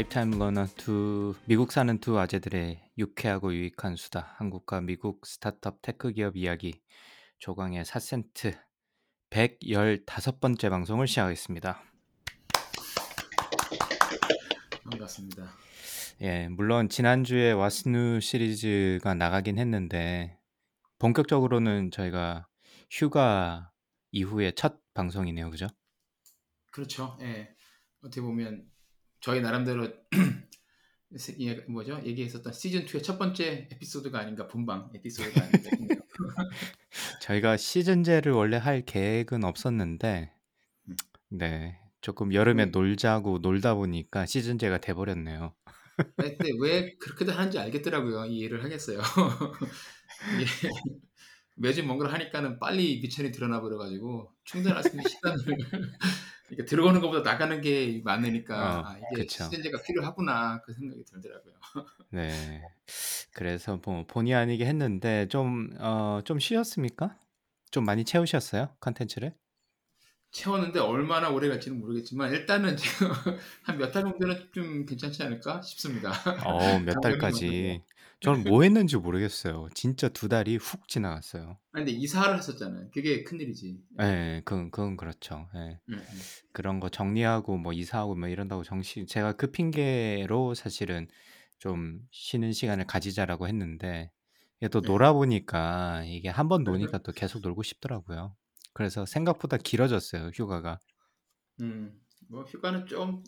lifetime learner 두 미국 사는 두 아재들의 유쾌하고 유익한 수다 한국과 미국 스타트업 tech 기업 이야기 조광의 4센트 115번째 방송을 시작하겠습니다. 반갑습니다. 예, 물론 지난주에 What's New 시리즈가 나가긴 했는데 본격적으로는 저희가 휴가 이후에 첫 방송이네요. 그죠? 그렇죠. 예. 어떻게 보면 저희 나름대로 예, 뭐죠? 얘기했었던 시즌 2의 첫 번째 에피소드가 아닌가 본방 에피소드가 아닌가. 저희가 시즌제를 원래 할 계획은 없었는데 음. 네, 조금 여름에 음. 놀자고 놀다 보니까 시즌제가 돼 버렸네요. 아니, 근데 왜 그렇게들 하는지 알겠더라고요. 이해를 하겠어요. 이게 매주 뭔가를 하니까는 빨리 미천이 드러나 버려가지고 충전할 수 있는 시간을 이렇게 들어오는 것보다 나가는 게 많으니까 어, 아, 이게 그쵸. 시즌제가 필요하구나 그 생각이 들더라고요. 네. 그래서 뭐 본의 아니게 했는데 좀 어, 좀 쉬었습니까? 좀 많이 채우셨어요? 컨텐츠를? 채웠는데 얼마나 오래 갈지는 모르겠지만 일단은 지금 한 몇 달 정도는 좀 괜찮지 않을까 싶습니다. 어, 몇 장점이 달까지. 저는 뭐 했는지 모르겠어요. 진짜 두 달이 훅 지나갔어요. 아니, 근데 이사를 했었잖아요. 그게 큰일이지. 네, 그건, 그건 그렇죠. 예. 음, 음. 그런 거 정리하고 뭐 이사하고 뭐 이런다고 정신 제가 그 핑계로 사실은 좀 쉬는 시간을 가지자라고 했는데 이게 또 네. 놀아 보니까 이게 한 번 노니까 또 계속 놀고 싶더라고요. 그래서 생각보다 길어졌어요, 휴가가. 음, 뭐 휴가는 좀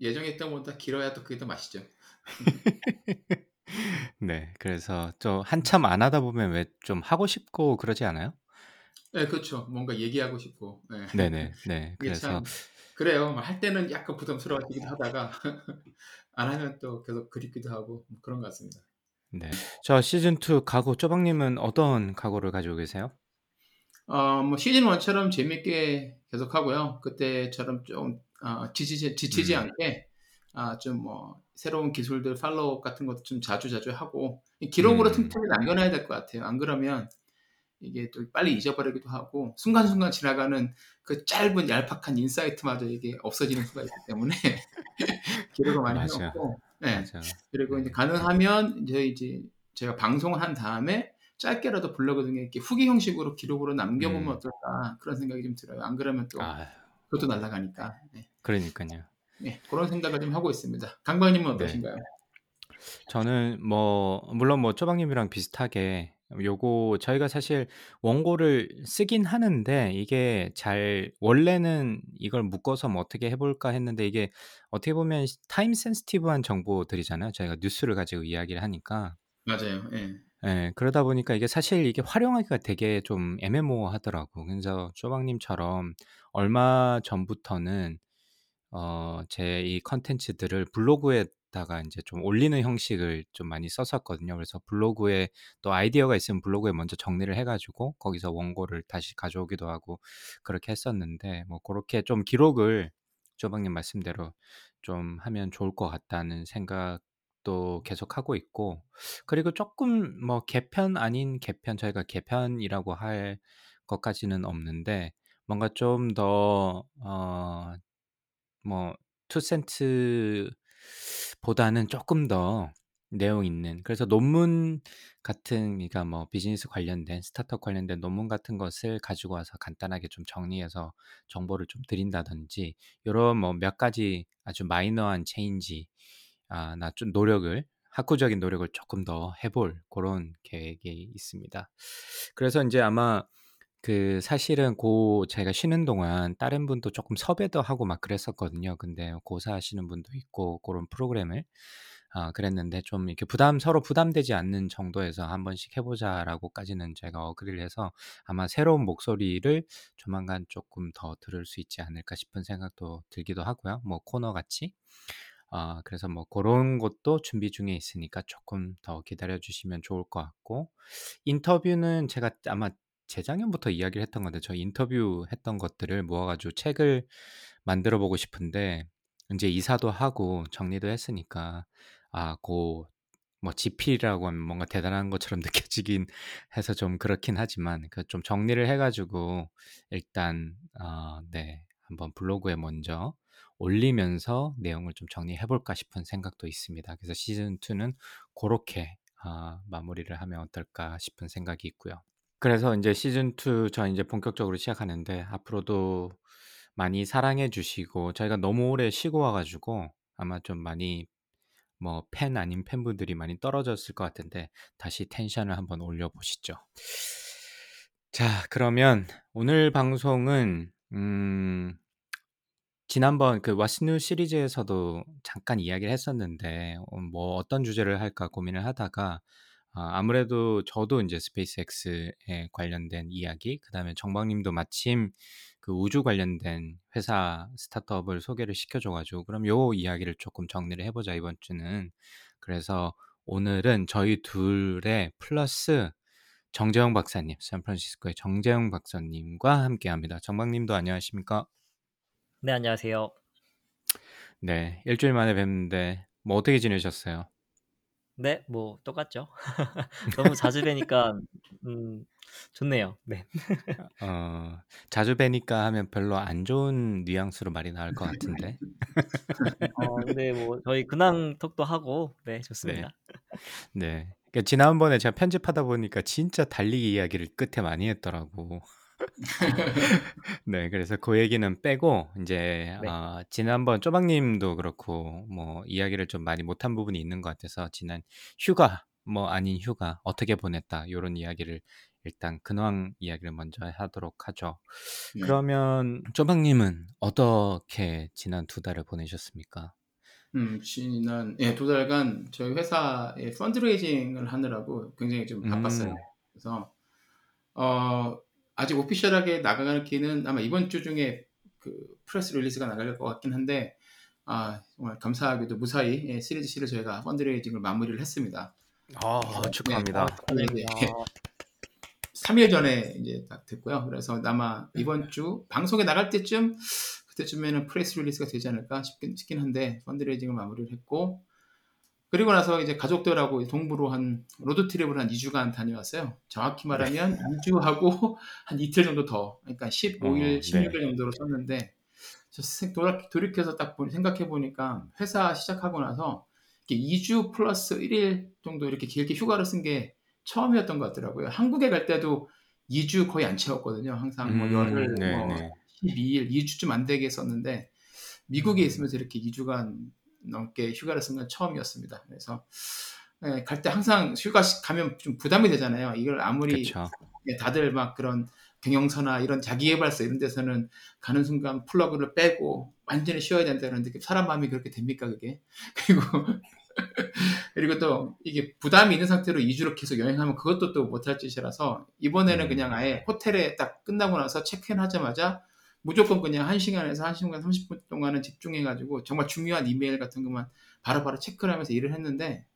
예정했던 것보다 길어야 또 그게 더 맛있죠. 네, 그래서 좀 한참 안 하다 보면 왜 좀 하고 싶고 그러지 않아요? 네, 그렇죠. 뭔가 얘기하고 싶고. 네. 네네, 네. 그래서 참 그래요. 할 때는 약간 부담스러워지기도 하다가 안 하면 또 계속 그립기도 하고 뭐 그런 것 같습니다. 네. 저 시즌 2 각오 쪼박 님은 어떤 각오를 가지고 계세요? 어, 뭐 시즌 1처럼 재밌게 계속 하고요. 그때처럼 좀 어, 지치지, 지치지 음. 않게 아, 좀 뭐 새로운 기술들 팔로우 같은 것도 좀 자주 자주 하고 이 기록으로 음. 틈틈이 남겨놔야 될 것 같아요. 안 그러면 이게 또 빨리 잊어버리기도 하고 순간순간 지나가는 그 짧은 얄팍한 인사이트마저 이게 없어지는 수가 있기 때문에 기록을 많이. 해놓고 네. 맞아. 그리고 네. 이제 가능하면 이제 이제 제가 방송을 한 다음에 짧게라도 블로그 등에 이렇게 후기 형식으로 기록으로 남겨보면 음. 어떨까 그런 생각이 좀 들어요. 안 그러면 또 아, 그것도 날아가니까. 네. 그러니까요. 네, 그런 생각을 좀 하고 있습니다. 강박님은 네. 어떠신가요? 저는 뭐 물론 뭐 쪼박님이랑 비슷하게 요거 저희가 사실 원고를 쓰긴 하는데 이게 잘 원래는 이걸 묶어서 뭐 어떻게 해 볼까 했는데 이게 어떻게 보면 시 타임 센시티브한 정보들이잖아요. 저희가 뉴스를 가지고 이야기를 하니까. 맞아요. 예. 예. 그러다 보니까 이게 사실 이게 활용하기가 되게 좀 애매모호하더라고. 그래서 쪼박님처럼 얼마 전부터는 어 제 이 컨텐츠들을 블로그에다가 인제 좀 올리는 형식을 좀 많이 썼었거든요. 그래서 블로그에 또 아이디어가 있으면 블로그에 먼저 정리를 해 가지고 거기서 원고를 다시 가져오기도 하고 그렇게 했었는데 뭐 고렇게 좀 기록을 쪼박님 말씀대로 좀 하면 좋을 것 같다는 생각도 계속하고 있고 그리고 쪼끔 뭐 개편 아닌 개편 저희가 개편이라고 할 것까지는 없는데 뭔가 좀 더 어 뭐2 센트보다는 쪼끔 더 내용 있는 그래서 논문 같은 그러니까 뭐 비즈니스 관련된 스타트업 관련된 논문 같은 것을 가지고 와서 간단하게 좀 정리해서 정보를 좀 드린다든지 요런 뭐 몇 가지 아주 마이너한 체인지 아 나 좀 노력을 학구적인 노력을 쪼끔 더 해볼 고런 계획이 있습니다. 그래서 인제 아마 그 사실은 고 제가 쉬는 동안 다른 분도 쪼끔 섭외도 하고 막 그랬었거든요. 근데 고사하시는 분도 있고 고런 프로그램을 아 그랬는데 좀 이렇게 부담 서로 부담되지 않는 정도에서 한 번씩 해 보자라고까지는 제가 어그리를 해서 아마 새로운 목소리를 조만간 조금 더 들을 수 있지 않을까 싶은 생각도 들기도 하고요. 뭐 코너 같이. 아 그래서 뭐 고런 것도 준비 중에 있으니까 조금 더 기다려 주시면 좋을 것 같고 인터뷰는 제가 아마 재작년부터 이야기를 했던 건데 저 인터뷰했던 것들을 모아 가지고 책을 만들어 보고 싶은데 인제 이사도 하고 정리도 했으니까 아 고뭐 지필이라고 하면 뭔가 대단한 것처럼 느껴지긴 해서 좀 그렇긴 하지만 그 좀 정리를 해 가지고 일단 어 네 한번 블로그에 먼저 올리면서 내용을 좀 정리해 볼까 싶은 생각도 있습니다. 그래서 시즌 2는 고렇게 아 마무리를 하면 어떨까 싶은 생각이 있고요. 그래서 인제 시즌 2 저 인제 본격적으로 시작하는데 앞으로도 많이 사랑해 주시고 저희가 너무 오래 쉬고 와 가지고 아마 좀 많이 뭐 팬 아닌 팬분들이 많이 떨어졌을 것 같은데 다시 텐션을 한번 올려 보시죠. 자 그러면 오늘 방송은 음 지난번 그 What's New 시리즈에서도 잠깐 이야기를 했었는데 어 뭐 어떤 주제를 할까 고민을 하다가 아 아무래도 저도 인제 스페이스X에 관련된 이야기 그 다음에 정박 님도 마침 그 우주 관련된 회사 스타트업을 소개를 시켜 줘 가지고 '그럼 요 이야기를 쪼끔 정리를 해 보자 이번 주는.' 그래서 오늘은 저희 둘의 플러스 정재영 박사님, 샌프란시스코의 정재영 박사님과 함께합니다. 정박 님도 안녕하십니까? 네 안녕하세요. 네. 일 주일 만에 뵙는데 뭐 어떻게 지내셨어요? 네. 뭐 똑같죠. 너무 자주 뵈니까 음 좋네요. 네. 어 자주 뵈니까 하면 별로 안 좋은 뉘앙스로 말이 나올 것 같은데. 어 근데 뭐 저희 근황 톡도 하고 네 네. 좋습니다. 네. 그러니까 지난번에 제가 편집하다 보니까 진짜 달리기 이야기를 끝에 많이 했더라고. 네. 그래서 고 얘기는 빼고 인제 네. 어 지난번 쪼박 님도 그렇고 뭐 이야기를 좀 많이 못한 부분이 있는 것 같아서 지난 휴가 뭐 아닌 휴가 어떻게 보냈다 요런 이야기를 일단 근황 이야기를 먼저 하도록 하죠. 네. 그러면 쪼박 님은 어떻게 지난 두 달을 보내셨습니까? 음 지난 예2 달간 저희 회사에 fundraising을 하느라고 굉장히 좀 바빴어요. 음. 그래서 어 아직 official하게 나가기는 아마 이번 주 중에 그 press release가 나갈 것 같긴 한데 아 정말 감사하게도 무사히 예 시리즈 C를 저희가 fundraising을 마무리를 했습니다. 아 그래서 네 축하합니다. 아 이게 축하드립니다. 3일 전에 인제 딱 됐고요. 그래서 아마 이번 주 방송에 나갈 때쯤 그때쯤에는 press release가 되지 않을까 싶긴 싶긴 한데 fundraising을 마무리를 했고 그리고 나서 이제 가족들하고 동부로 한 road trip을 한 2 주간 다녀왔어요. 정확히 네. 말하면 2 주하고 한 이틀 정도 더 그러니까 15일, 어 16일 네. 정도로 썼는데 저 돌이켜서 딱 생각해 보니까 회사 시작하고 나서 이렇게 2주 플러스 1일 정도 이렇게 길게 휴가를 쓴 게 처음이었던 것 같더라고요. 한국에 갈 때도 2주 거의 안 채웠거든요. 항상 뭐음 열흘 뭐 네네. 12일, 2 주쯤 안 되게 썼는데 미국에 음. 있으면서 이렇게 2 주간 넘게 휴가를 쓴 건 처음이었습니다. 그래서 예갈때 항상 휴가 시 가면 좀 부담이 되잖아요. 이걸 아무리 그쵸. 예 다들 막 그런 경영서나 이런 자기계발서 이런 데서는 가는 순간 플러그를 빼고 완전히 쉬어야 된다 그러는데 사람 마음이 그렇게 됩니까 그게? 그리고 그리고 또 이게 부담이 있는 상태로 2 주를 계속 여행하면 그것도 또 못할 짓이라서 이번에는 그냥 음. 아예 호텔에 딱 끝나고 나서 체크인 하자마자 무조건 그냥 1 시간에서 1 시간 30분 동안은 집중해 가지고 정말 중요한 이메일 같은 것만 바로바로 체크를 하면서 일을 했는데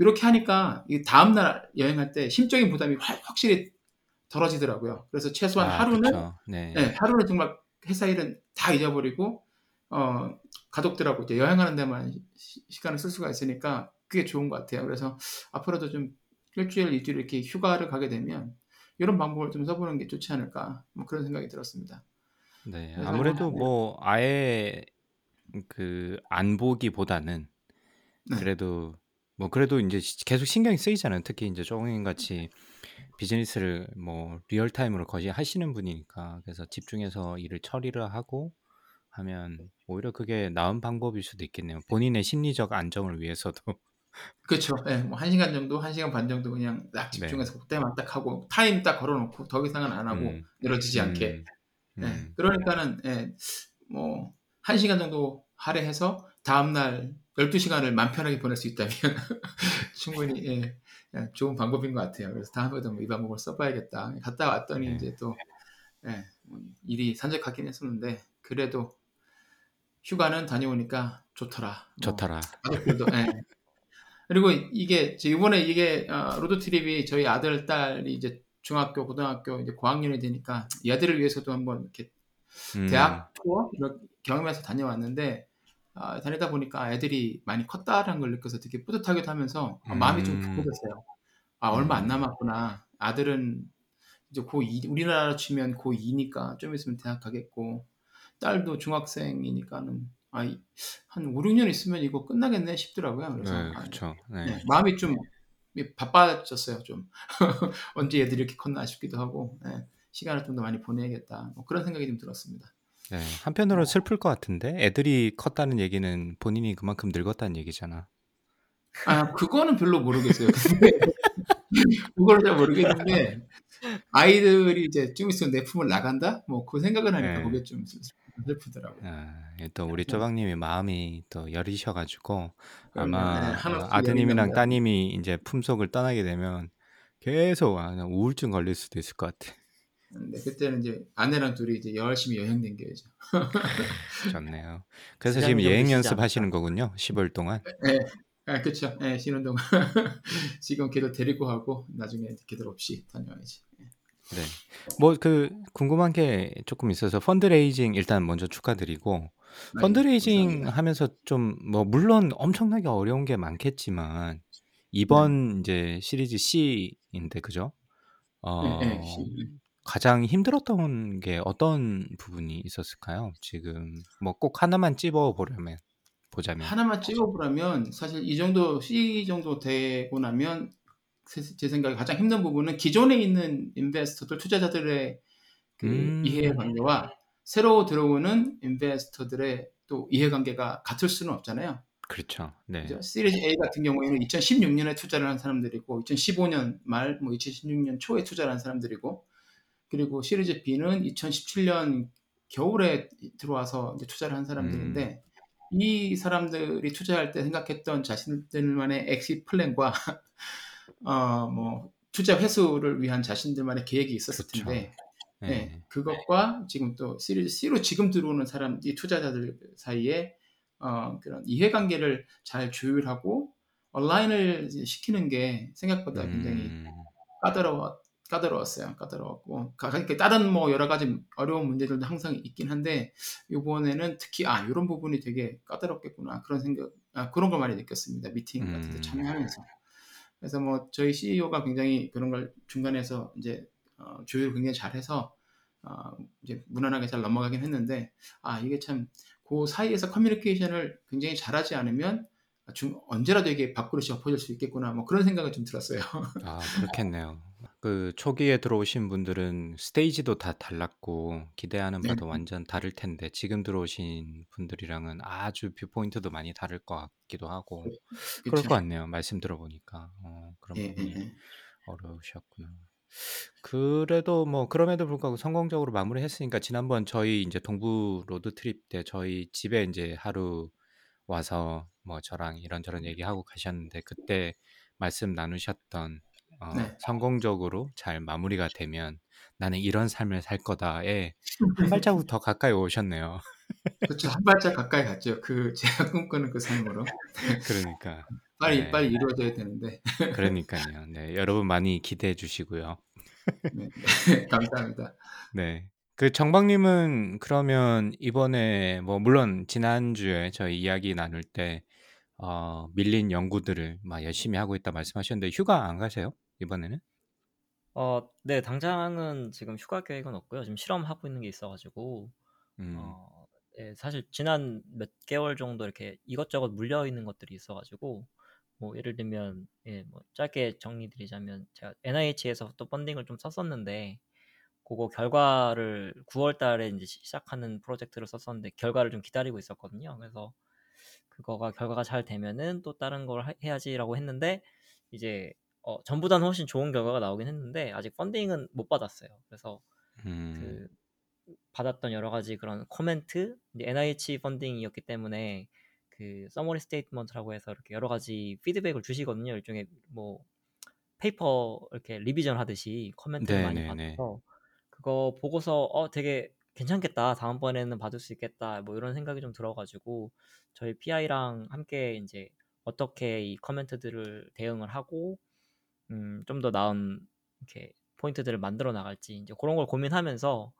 요렇게 하니까 이 다음날 여행할 때 심적인 부담이 확 확실히 덜어지더라고요. 그래서 최소한 아 하루는. 네 네. 하루는 정말 회사 일은 다 잊어버리고 어 가족들하고 이제 여행하는 데만 시 시간을 쓸 수가 있으니까 그게 좋은 것 같아요. 그래서 앞으로도 좀1 주일, 2 주일 이렇게 휴가를 가게 되면 '요런 방법을 좀 써 보는 게 좋지 않을까.' 뭐 그런 생각이 들었습니다. 네. 그래서 아무래도 네. 뭐 아예 그 안 보기보다는 네. 그래도 뭐 그래도 인제 시 계속 신경이 쓰이잖아요. 특히 인제 쪼박 님 같이 비즈니스를 뭐 real time으로 거의 하시는 분이니까. 그래서 집중해서 일을 처리를 하고 하면 오히려 그게 나은 방법일 수도 있겠네요. 본인의 심리적 안정을 위해서도. 그쵸. 예. 뭐 1 시간 정도, 1 시간 반 정도 그냥 딱 네. 집중해서 그때만 딱 하고 타임 딱 걸어 놓고 더 이상은 안 하고 음. 늘어지지 않게. 음. 예. 음. 그러니까는 예 뭐 1 시간 정도 할애해서 다음날 12시간을 맘 편하게 보낼 수 있다면 충분히 예, 예, 좋은 방법인 것 같아요. 그래서 다음에도 뭐 이 방법을 써봐야겠다. 갔다 왔더니 네. 이제 또 예, 뭐 일이 산적하긴 했었는데 그래도 휴가는 다녀오니까 좋더라. 뭐 좋더라. 가족들도 예. 그리고 이게 저 이번에 이게 어, road trip이 저희 아들 딸이 이제 중학교 고등학교 이제 고학년이 되니까 얘들을 위해서도 한번 이렇게 음, 대학 투어 이런 경험해서 다녀왔는데 아, 다니다 보니까 애들이 많이 컸다라는 걸 느껴서 되게 뿌듯하기도 하면서 아, 마음이 좀 음. 기뻐졌어요. 아 얼마 안 음. 남았구나. 아들은 이제 고2 우리나라로 치면 고2니까 좀 있으면 대학 가겠고 딸도 중학생이니까는 아, 이- 한 5, 6년 있으면 이거 끝나겠네 싶더라고요. 그래서 네, 아, 그렇죠. 네. 네, 마음이 좀 바빠졌어요. 좀 언제 애들이 이렇게 컸나 싶기도 하고 네, 시간을 좀 더 많이 보내야겠다. 뭐 그런 생각이 좀 들었습니다. 네. 한편으로 슬플 것 같은데 애들이 컸다는 얘기는 본인이 그만큼 늙었다는 얘기잖아. 아 그거는 별로 모르겠어요. 그거를 잘 모르겠는데 아이들이 이제 좀 있으면 내 품을 나간다? 뭐 그 생각을 하니까 네. 그게 좀 슬- 슬 프더라고요. 아, 또 우리 쪼박님이 마음이 또 여리셔가지고 네, 아마 어, 한없이 아드님이랑. 따님이 이제 품속을 떠나게 되면 계속 아, 그냥 우울증 걸릴 수도 있을 것 같아. 근데 그때는 이제 아내랑 둘이 이제 열심히 여행 댕겨야죠. 좋네요. 그래서 지금 좀 여행 연습하시는 거군요. 10월 동안. 네, 아, 그쵸. 네, 쉬는 동안 지금 걔들 데리고 하고 나중에 걔들 없이 다녀야지. 네. 뭐 그 궁금한 게 조금 있어서 펀드레이징 일단 먼저 축하드리고 네, 펀드레이징 감사합니다. 하면서 좀 뭐 물론 엄청나게 어려운 게 많겠지만 네. 이번 이제 시리즈 C인데 그죠? 네, 어, 네, 시- 가장 힘들었던 게 어떤 부분이 있었을까요? 지금 뭐 꼭 하나만 찝어 보려면 보자면. 하나만 찍어보라면 사실 이 정도 C 정도 되고 나면 제, 제 생각에 가장 힘든 부분은 기존에 있는 인베스터들 투자자들의 그 음. 이해관계와 새로 들어오는 인베스터들의 또 이해관계가 같을 수는 없잖아요. 그렇죠. 네. 그죠? 시리즈 A 같은 경우에는 2016년에 투자를 한 사람들이고 2015년 말, 뭐 2016년 초에 투자를 한 사람들이고 그리고 시리즈 B는 2017년 겨울에 들어와서 투자를 한 사람들인데 이 사람들이 투자할 때 생각했던 자신들만의 엑시 플랜과 어 뭐 투자 회수를 위한 자신들만의 계획이 있었을 그쵸. 텐데 네. 네, 그것과 지금 또 시리즈 C로 지금 들어오는 사람, 이 투자자들 사이에 어, 그런 이해관계를 잘 조율하고 온라인을 시키는 게 생각보다 굉장히 음, 까다로워 까다로웠어요. 까다로웠고 가- 그러니까 다른 뭐 여러 가지 어려운 문제들도 항상 있긴 한데 이번에는 특히 아 이런 부분이 되게 까다롭겠구나 그런 생각 아, 그런 걸 많이 느꼈습니다. 미팅 같은 데 음. 참여하면서 그래서 뭐 저희 CEO가 굉장히 그런 걸 중간에서 이제 어, 조율을 굉장히 잘해서 어, 이제 무난하게 잘 넘어가긴 했는데 아 이게 참 그 사이에서 커뮤니케이션을 굉장히 잘하지 않으면 중, 언제라도 이게 밥그릇이 엎어질 수 있겠구나 뭐 그런 생각이 좀 들었어요. 아, 그렇겠네요. 그 초기에 들어오신 분들은 스테이지도 다 달랐고 기대하는 네. 바도 완전 다를 텐데 지금 들어오신 분들이랑은 아주 뷰포인트도 많이 다를 것 같기도 하고 그럴 그쵸? 것 같네요. 말씀 들어보니까 어, 그런 예, 예, 부분이 예. 어려우셨구나. 그래도 뭐 그럼에도 불구하고 성공적으로 마무리했으니까 지난번 저희 이제 동부 road trip 때 저희 집에 이제 하루 와서 뭐 저랑 이런저런 얘기하고 가셨는데 그때 말씀 나누셨던 어, 네. 성공적으로 잘 마무리가 되면 나는 이런 삶을 살 거다에 한 발자국 더 가까이 오셨네요. 그렇죠. 한 발짝 가까이 갔죠. 그 제가 꿈꾸는 그 삶으로 그러니까 빨리 네. 빨리 이루어져야 되는데. 그러니까요. 네, 여러분 많이 기대해 주시고요. 네, 네. 감사합니다. 네. 그 정박님은 그러면 이번에 뭐 물론 지난주에 저희 이야기 나눌 때 어, 밀린 연구들을 막 열심히 하고 있다 말씀하셨는데 휴가 안 가세요? 이번에는? 어, 네, 당장은 지금 휴가 계획은 없고요. 지금 실험하고 있는 게 있어 가지고, 음, 어, 예, 사실 지난 몇 개월 정도 이렇게 이것저것 물려 있는 것들이 있어 가지고, 뭐 예를 들면, 예, 뭐 짧게 정리드리자면 제가 NIH에서 또 펀딩을 좀 썼었는데, 그거 결과를 9월 달에 이제 시- 시작하는 프로젝트를 썼었는데 결과를 좀 기다리고 있었거든요. 그래서 그거가 결과가 잘 되면은 또 다른 걸 하- 해야지라고 했는데 이제 어, 전보다는 훨씬 좋은 결과가 나오긴 했는데 아직 펀딩은 못 받았어요. 그래서 음, 그 받았던 여러 가지 그런 코멘트 NIH funding이었기 때문에 그그 summary statement라고 해서 이렇게 여러 가지 피드백을 주시거든요. 일종의 뭐 페이퍼 이렇게 revision 하듯이 코멘트를 많이. 받아서 그거 보고서 어 되게 괜찮겠다. 다음번에는 받을 수 있겠다. 뭐 이런 생각이 좀 들어가지고 저희 PI랑 함께 이제 어떻게 이 comment들을 대응을 하고 음, 좀 더 나은 이렇게 포인트들을 만들어 나갈지 이제 그런 걸 고민하면서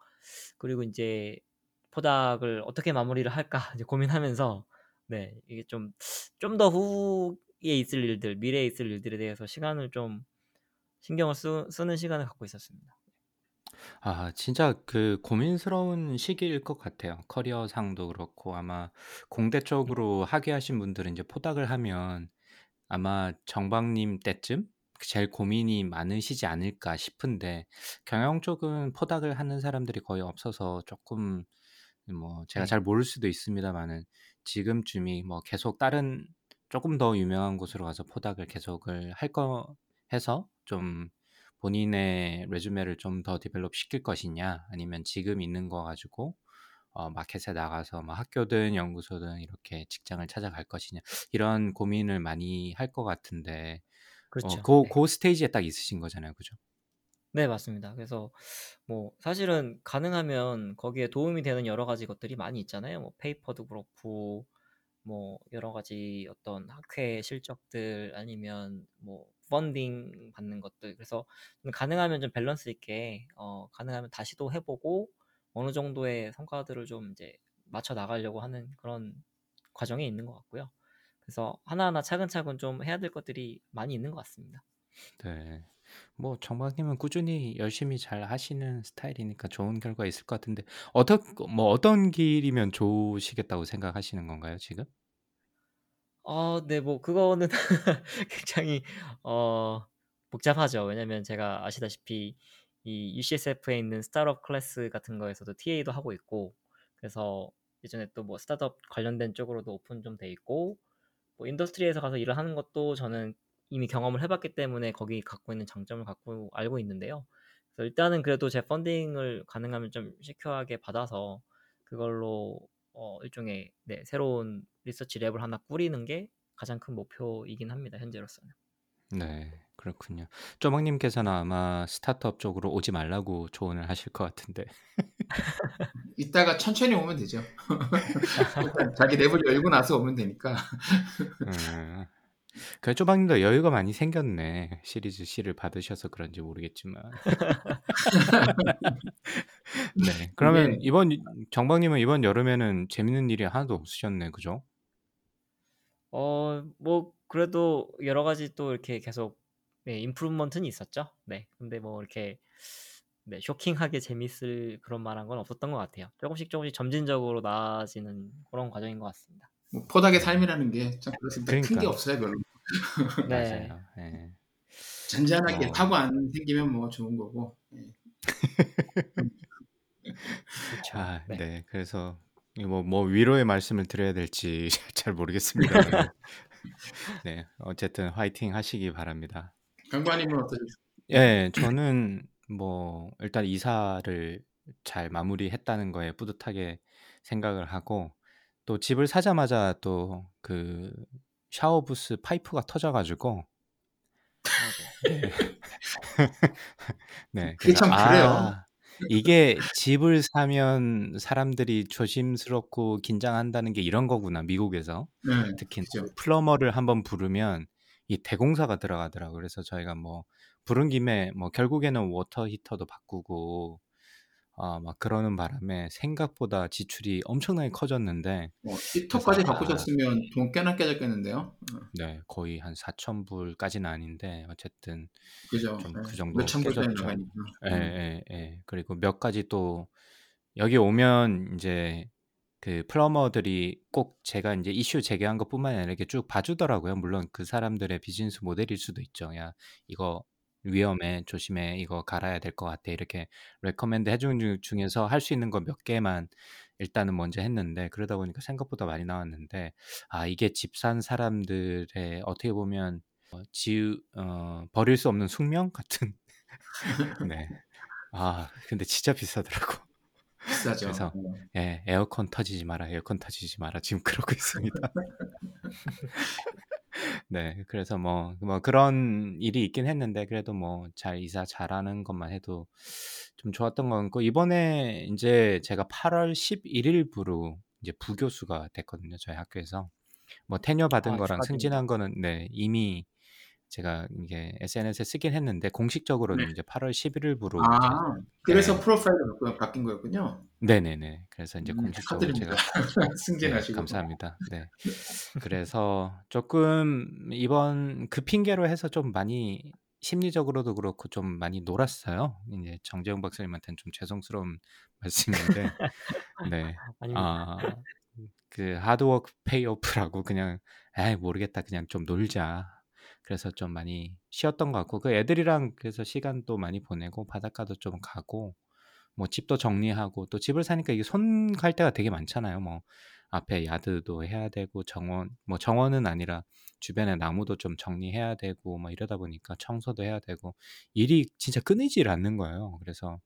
그리고 이제 포닥을 어떻게 마무리를 할까 이제 고민하면서 네 이게 좀 좀 더 후에 있을 일들 미래에 있을 일들에 대해서 시간을 좀 신경을 쓰, 쓰는 시간을 갖고 있었습니다. 아 진짜 그 고민스러운 시기일 것 같아요. 커리어상도 그렇고 아마 공대 쪽으로 학위하신 분들은 이제 포닥을 하면 아마 정박님 때쯤 제일 고민이 많으시지 않을까 싶은데 경영 쪽은 postdoc을 하는 사람들이 거의 없어서 조금 뭐 제가 네. 잘 모를 수도 있습니다만은 지금쯤이 뭐 계속 다른 조금 더 유명한 곳으로 가서 postdoc을 계속을 할 거 해서 좀 본인의 resume를 좀 더 develop 시킬 것이냐 아니면 지금 있는 거 가지고 어 마켓에 나가서 뭐 학교든 연구소든 이렇게 직장을 찾아갈 것이냐 이런 고민을 많이 할 것 같은데 그렇죠. 어 고 네. 고 스테이지에 딱 있으신 거잖아요. 그죠? 네, 맞습니다. 그래서 뭐 사실은 가능하면 거기에 도움이 되는 여러 가지 것들이 많이 있잖아요. 뭐 페이퍼도 그렇고 뭐 여러 가지 어떤 학회 실적들 아니면 뭐 펀딩 받는 것들 그래서 가능하면 좀 밸런스 있게 어 가능하면 다시 도 해보고 어느 정도의 성과들을 좀 이제 맞춰 나가려고 하는 그런 과정에 있는 것 같고요. 그래서 하나하나 차근차근 좀 해야 될 것들이 많이 있는 것 같습니다. 네. 뭐 정박님은 꾸준히 열심히 잘 하시는 스타일이니까 좋은 결과 있을 것 같은데 어떤 뭐 어떤 길이면 좋으시겠다고 생각하시는 건가요 지금? 어, 네, 뭐 그거는 굉장히 어 복잡하죠. 왜냐면 제가 아시다시피 이 UCSF에 있는 스타트업 클래스 같은 거에서도 TA도 하고 있고 그래서 예전에 또 뭐 스타트업 관련된 쪽으로도 오픈 좀 돼 있고 뭐 industry에서 가서 일을 하는 것도 저는 이미 경험을 해 봤기 때문에 거기 갖고 있는 장점을 갖고 알고 있는데요. 그래서 일단은 그래도 제 funding을 가능하면 좀 시큐하게 받아서 그걸로 어, 일종의 네, 새로운 research lab을 하나 꾸리는 게 가장 큰 목표이긴 합니다. 현재로서는. 네, 그렇군요. 쪼박님께서는 아마 스타트업 쪽으로 오지 말라고 조언을 하실 것 같은데. 이따가 천천히 오면 되죠. 자기 랩을 열고 나서 오면 되니까. 음. 그래 쪼박님도 여유가 많이 생겼네. 시리즈 C를 받으셔서 그런지 모르겠지만. 네. 그러면 이게 이번 정박님은 이번 여름에는 재밌는 일이 하나도 없으셨네. 그죠? 어, 뭐 그래도 여러 가지 또 이렇게 계속 네, 임프루먼트는 있었죠. 네. 근데 뭐 이렇게 네, 쇼킹하게 재밌을 그런 만한 건 없었던 것 같아요. 조금씩 조금씩 점진적으로 나아지는 그런 과정인 것 같습니다. 뭐 포닥의 삶이라는 게 참 그렇습니다. 큰게 그러니까. 없어요, 별로. 네. 맞아요. 예. 잔잔하게 뭐 사고 안 생기면 뭐 좋은 거고. 예. 그렇죠. 아, 네. 네. 그래서 뭐, 뭐 위로의 말씀을 드려야 될지 잘 모르겠습니다만. 네. 어쨌든 화이팅 하시기 바랍니다. 강관님은 어떠셨어요? 예, 저는 뭐 일단 이사를 잘 마무리했다는 거에 뿌듯하게 생각을 하고 또 집을 사자마자 또 그 샤워 부스 파이프가 터져 가지고 아이고. 네. 네. 그게 그래서 참 그래요. 아, 이게 집을 사면 사람들이 조심스럽고 긴장한다는 게 이런 거구나, 미국에서. 네, 특히나 그죠. plumber를 한번 부르면 이 대공사가 들어가더라고요. 그래서 저희가 뭐 부른 김에 뭐 결국에는 워터 히터도 바꾸고 어, 막 그러는 바람에 생각보다 지출이 엄청나게 커졌는데 뭐 히터까지 아, 바꾸셨으면 돈 꽤나 깨졌겠는데요. 어, 네, 거의 한 4천 불까지는 아닌데 어쨌든 그죠. 좀 예, 그 정도 몇천 불. 나가니까. 예, 음. 예, 예. 그리고 몇 가지 또 여기 오면 이제 그 plumber들이 꼭 제가 이제 이슈 제기한 것뿐만 아니라 이렇게 쭉 봐주더라고요. 물론 그 사람들의 비즈니스 모델일 수도 있죠. 야, 이거 위험해, 조심해, 이거 갈아야 될 것 같아. 이렇게 recommend 해주는 중- 중에서 할 수 있는 거 몇 개만 일단은 먼저 했는데 그러다 보니까 생각보다 많이 나왔는데 아 이게 집 산 사람들의 어떻게 보면 어, 지우 어, 버릴 수 없는 숙명 같은 네. 아 근데 진짜 비싸더라고. 비싸죠. 그래서 네. 예, 에어컨 터지지 마라, 에어컨 터지지 마라 지금 그러고 있습니다. 네, 그래서 뭐, 뭐 그런 일이 있긴 했는데 그래도 뭐 잘 이사 잘하는 것만 해도 좀 좋았던 것 같고 이번에 이제 제가 8 월 11 일부로 이제 부교수가 됐거든요, 저희 학교에서. 뭐 테뉴어 받은 아, 거랑 축하드립니다. 승진한 거는 네, 이미 제가 이게 SNS에 쓰긴 했는데 공식적으로는 네. 이제 8월 11일부로 아, 이제 그래서 네. 프로파일이 바뀐 거였군요. 네네네. 그래서 이제 음, 공식적으로. 제가 네, 승진하시고. 감사합니다. 네. 그래서 조금 이번 그 핑계로 해서 좀 많이 심리적으로도 그렇고 좀 많이 놀았어요. 이제 정재영 박사님한테는 좀 죄송스러운 말씀인데, 네. 아닙니다. 아, 그 하드워크 페이오프라고 그냥, 에이, 모르겠다. 그냥 좀 놀자. 그래서 좀 많이 쉬었던 것 같고, 그 애들이랑 그래서 시간도 많이 보내고, 바닷가도 좀 가고, 뭐 집도 정리하고 또 집을 사니까 이게 손갈 때가 되게 많잖아요. 뭐 앞에 야드도 해야 되고 정원 뭐 정원은 아니라 주변에 나무도 좀 정리해야 되고 뭐 이러다 보니까 청소도 해야 되고 일이 진짜 끊이질 않는 거예요. 그래서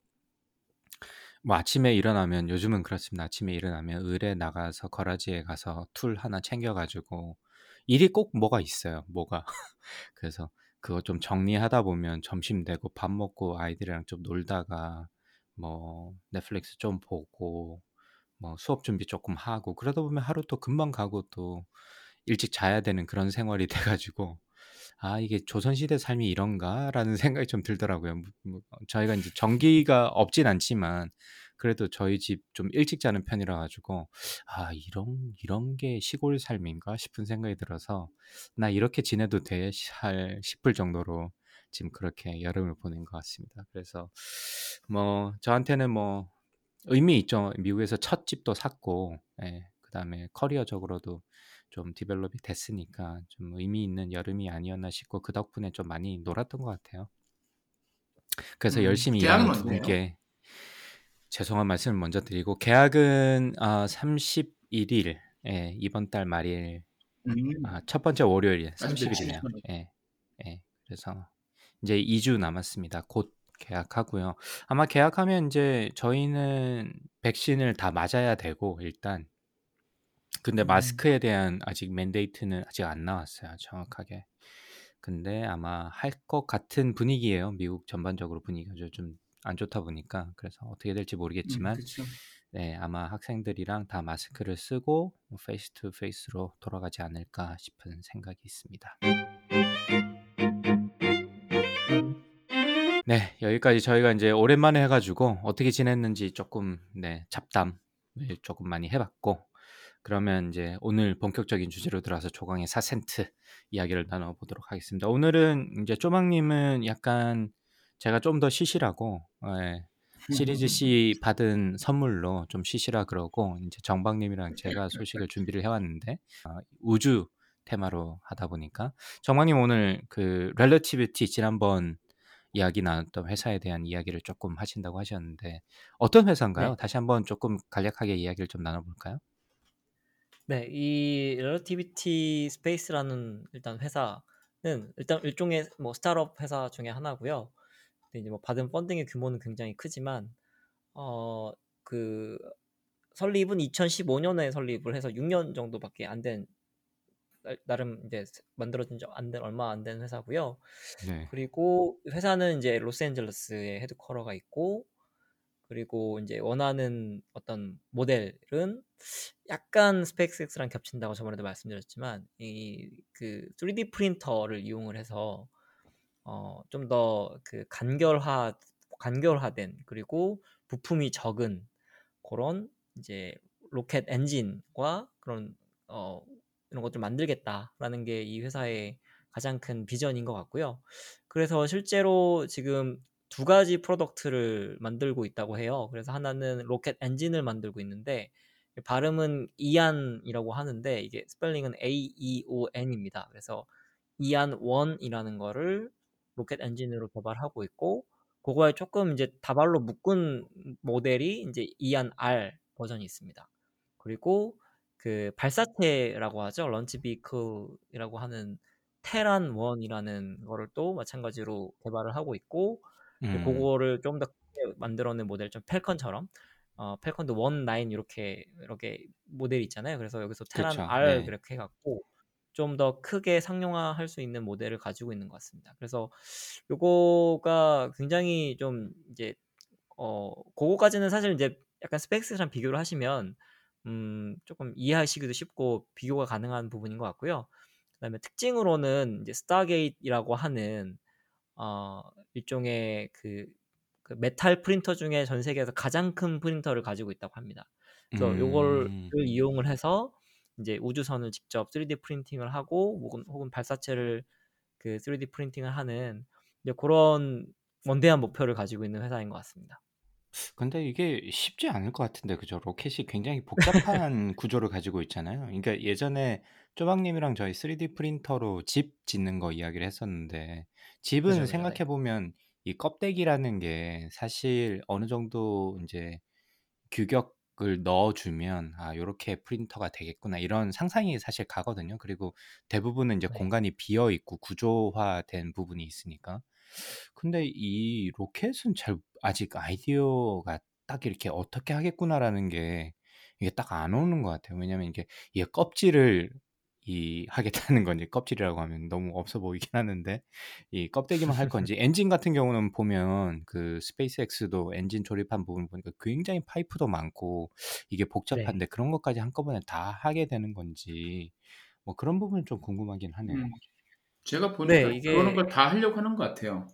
뭐 아침에 일어나면 요즘은 그렇습니다. 아침에 일어나면 을에 나가서 거라지에 가서 툴 하나 챙겨가지고 일이 꼭 뭐가 있어요. 뭐가 그래서 그거 좀 정리하다 보면 점심 되고 밥 먹고 아이들이랑 좀 놀다가 뭐 넷플릭스 좀 보고 뭐 수업 준비 조금 하고 그러다 보면 하루 또 금방 가고 또 일찍 자야 되는 그런 생활이 돼가지고 아 이게 조선시대 삶이 이런가라는 생각이 좀 들더라고요. 뭐, 뭐, 저희가 이제 전기가 없진 않지만 그래도 저희 집 좀 일찍 자는 편이라 가지고 아 이런 이런 게 시골 삶인가 싶은 생각이 들어서 나 이렇게 지내도 돼 할 싶을 정도로 지금 그렇게 여름을 보낸 것 같습니다. 그래서 뭐 저한테는 뭐 의미 있죠. 미국에서 첫 집도 샀고, 예, 그다음에 커리어적으로도 좀 디벨롭이 됐으니까 좀 의미 있는 여름이 아니었나 싶고 그 덕분에 좀 많이 놀았던 것 같아요. 그래서 음, 열심히 일하는 두? 분께 죄송한 말씀을 먼저 드리고 계약은 아, 31일, 예, 이번 달 말일 음, 아, 첫 번째 월요일 아직 며칠 30일이네요. 남았- 예, 예. 그래서 이제 2주 남았습니다. 곧 계약하고요. 아마 계약하면 이제 저희는 백신을 다 맞아야 되고 일단 근데 음. 마스크에 대한 아직 맨데이트는 아직 안 나왔어요. 정확하게. 근데 아마 할 것 같은 분위기예요. 미국 전반적으로 분위기가 좀 안 좋다 보니까 그래서 어떻게 될지 음, 모르겠지만 그렇죠. 네, 아마 학생들이랑 다 마스크를 쓰고 face to face로 돌아가지 않을까 싶은 생각이 있습니다. 네, 여기까지 저희가 이제 오랜만에 해가지고 어떻게 지냈는지 조금 네, 잡담을 조금 많이 해봤고 그러면 이제 오늘 본격적인 주제로 들어와서 조강의 4센트 이야기를 나눠보도록 하겠습니다. 오늘은 이제 쪼망님은 약간 제가 좀 더 쉬시라고 예, 시리즈 C 받은 선물로 좀 쉬시라 그러고 이제 정박님이랑 제가 소식을 준비를 해왔는데 어, 우주 테마로 하다 보니까 정박님 오늘 그 렐러티비티 지난번 이야기 나눴던 회사에 대한 이야기를 조금 하신다고 하셨는데 어떤 회사인가요? 네. 다시 한번 조금 간략하게 이야기를 좀 나눠볼까요? 네, 이 Relativity Space라는 일단 회사는 일단 일종의 뭐 스타트업 회사 중에 하나고요. 이제 뭐 받은 펀딩의 규모는 굉장히 크지만 어 그 설립은 2015년에 설립을 해서 6년 정도밖에 안 된 나름 이제 만들어진 지 안 된 얼마 안 된 회사고요. 네. 그리고 회사는 이제 로스앤젤레스에 헤드쿼터가 있고 그리고 이제 원하는 어떤 모델은 약간 스페이스X랑 겹친다고 저번에도 말씀드렸지만 이 그 3D 프린터를 이용을 해서 어 좀 더 그 간결화 간결화된 그리고 부품이 적은 그런 이제 로켓 엔진과 그런 어 이런 것들 만들겠다라는 게 이 회사의 가장 큰 비전인 것 같고요. 그래서 실제로 지금 두 가지 product를 만들고 있다고 해요. 그래서 하나는 로켓 엔진을 만들고 있는데 발음은 이안이라고 하는데 이게 스펠링은 A E O N입니다. 그래서 이안 1이라는 거를 로켓 엔진으로 개발하고 있고 그거에 조금 이제 다발로 묶은 모델이 이제 이안 R 버전이 있습니다. 그리고 그 발사체라고 하죠. launch vehicle이라고 하는 테란 1이라는 거를 또 마찬가지로 개발을 하고 있고 음, 그거를 좀 더 만들어낸 모델 좀 펠컨처럼 어, 펠컨드 1, 9 이렇게 이렇게 모델이 있잖아요. 그래서 여기서 테란 그쵸. R 네. 그렇게 해갖고 좀 더 크게 상용화할 수 있는 모델을 가지고 있는 것 같습니다. 그래서 요거가 굉장히 좀 이제 어 그거까지는 사실 이제 약간 스펙스랑 비교를 하시면 음 조금 이해하시기도 쉽고 비교가 가능한 부분인 것 같고요. 그다음에 특징으로는 이제 스타게이트라고 하는 어 일종의 그, 그 메탈 프린터 중에 전 세계에서 가장 큰 프린터를 가지고 있다고 합니다. 그래서 음. 이용을 해서 이제 우주선을 직접 3D 프린팅을 하고 혹은, 혹은 발사체를 그 3D 프린팅을 하는 이제 그런 원대한 목표를 가지고 있는 회사인 것 같습니다. 근데 이게 쉽지 않을 것 같은데 그죠? 로켓이 굉장히 복잡한 구조를 가지고 있잖아요. 그러니까 예전에 쪼박님이랑 저희 3D 프린터로 집 짓는 거 이야기를 했었는데 집은 그죠. 네. 생각해 보면 이 껍데기라는 게 사실 어느 정도 이제 규격 을 넣어주면 아 요렇게 프린터가 되겠구나 이런 상상이 사실 가거든요. 그리고 대부분은 이제 네. 공간이 비어 있고 구조화된 부분이 있으니까. 근데 이 로켓은 잘 아직 아이디어가 딱 이렇게 '어떻게 하겠구나.'라는 게 이게 딱 안 오는 것 같아요. 왜냐면 이게 이게 껍질을 이 하겠다는 건지 껍질이라고 하면 너무 없어 보이긴 하는데 이 껍데기만 할 건지 엔진 같은 경우는 보면 그 스페이스X도 엔진 조립한 부분 보니까 굉장히 파이프도 많고 이게 네. 복잡한데 그런 것까지 한꺼번에 다 하게 되는 건지 뭐 그런 부분은 좀 궁금하긴 하네요. 음. 제가 보니까 네, 이게 그런 걸 다 하려고 하는 것 같아요.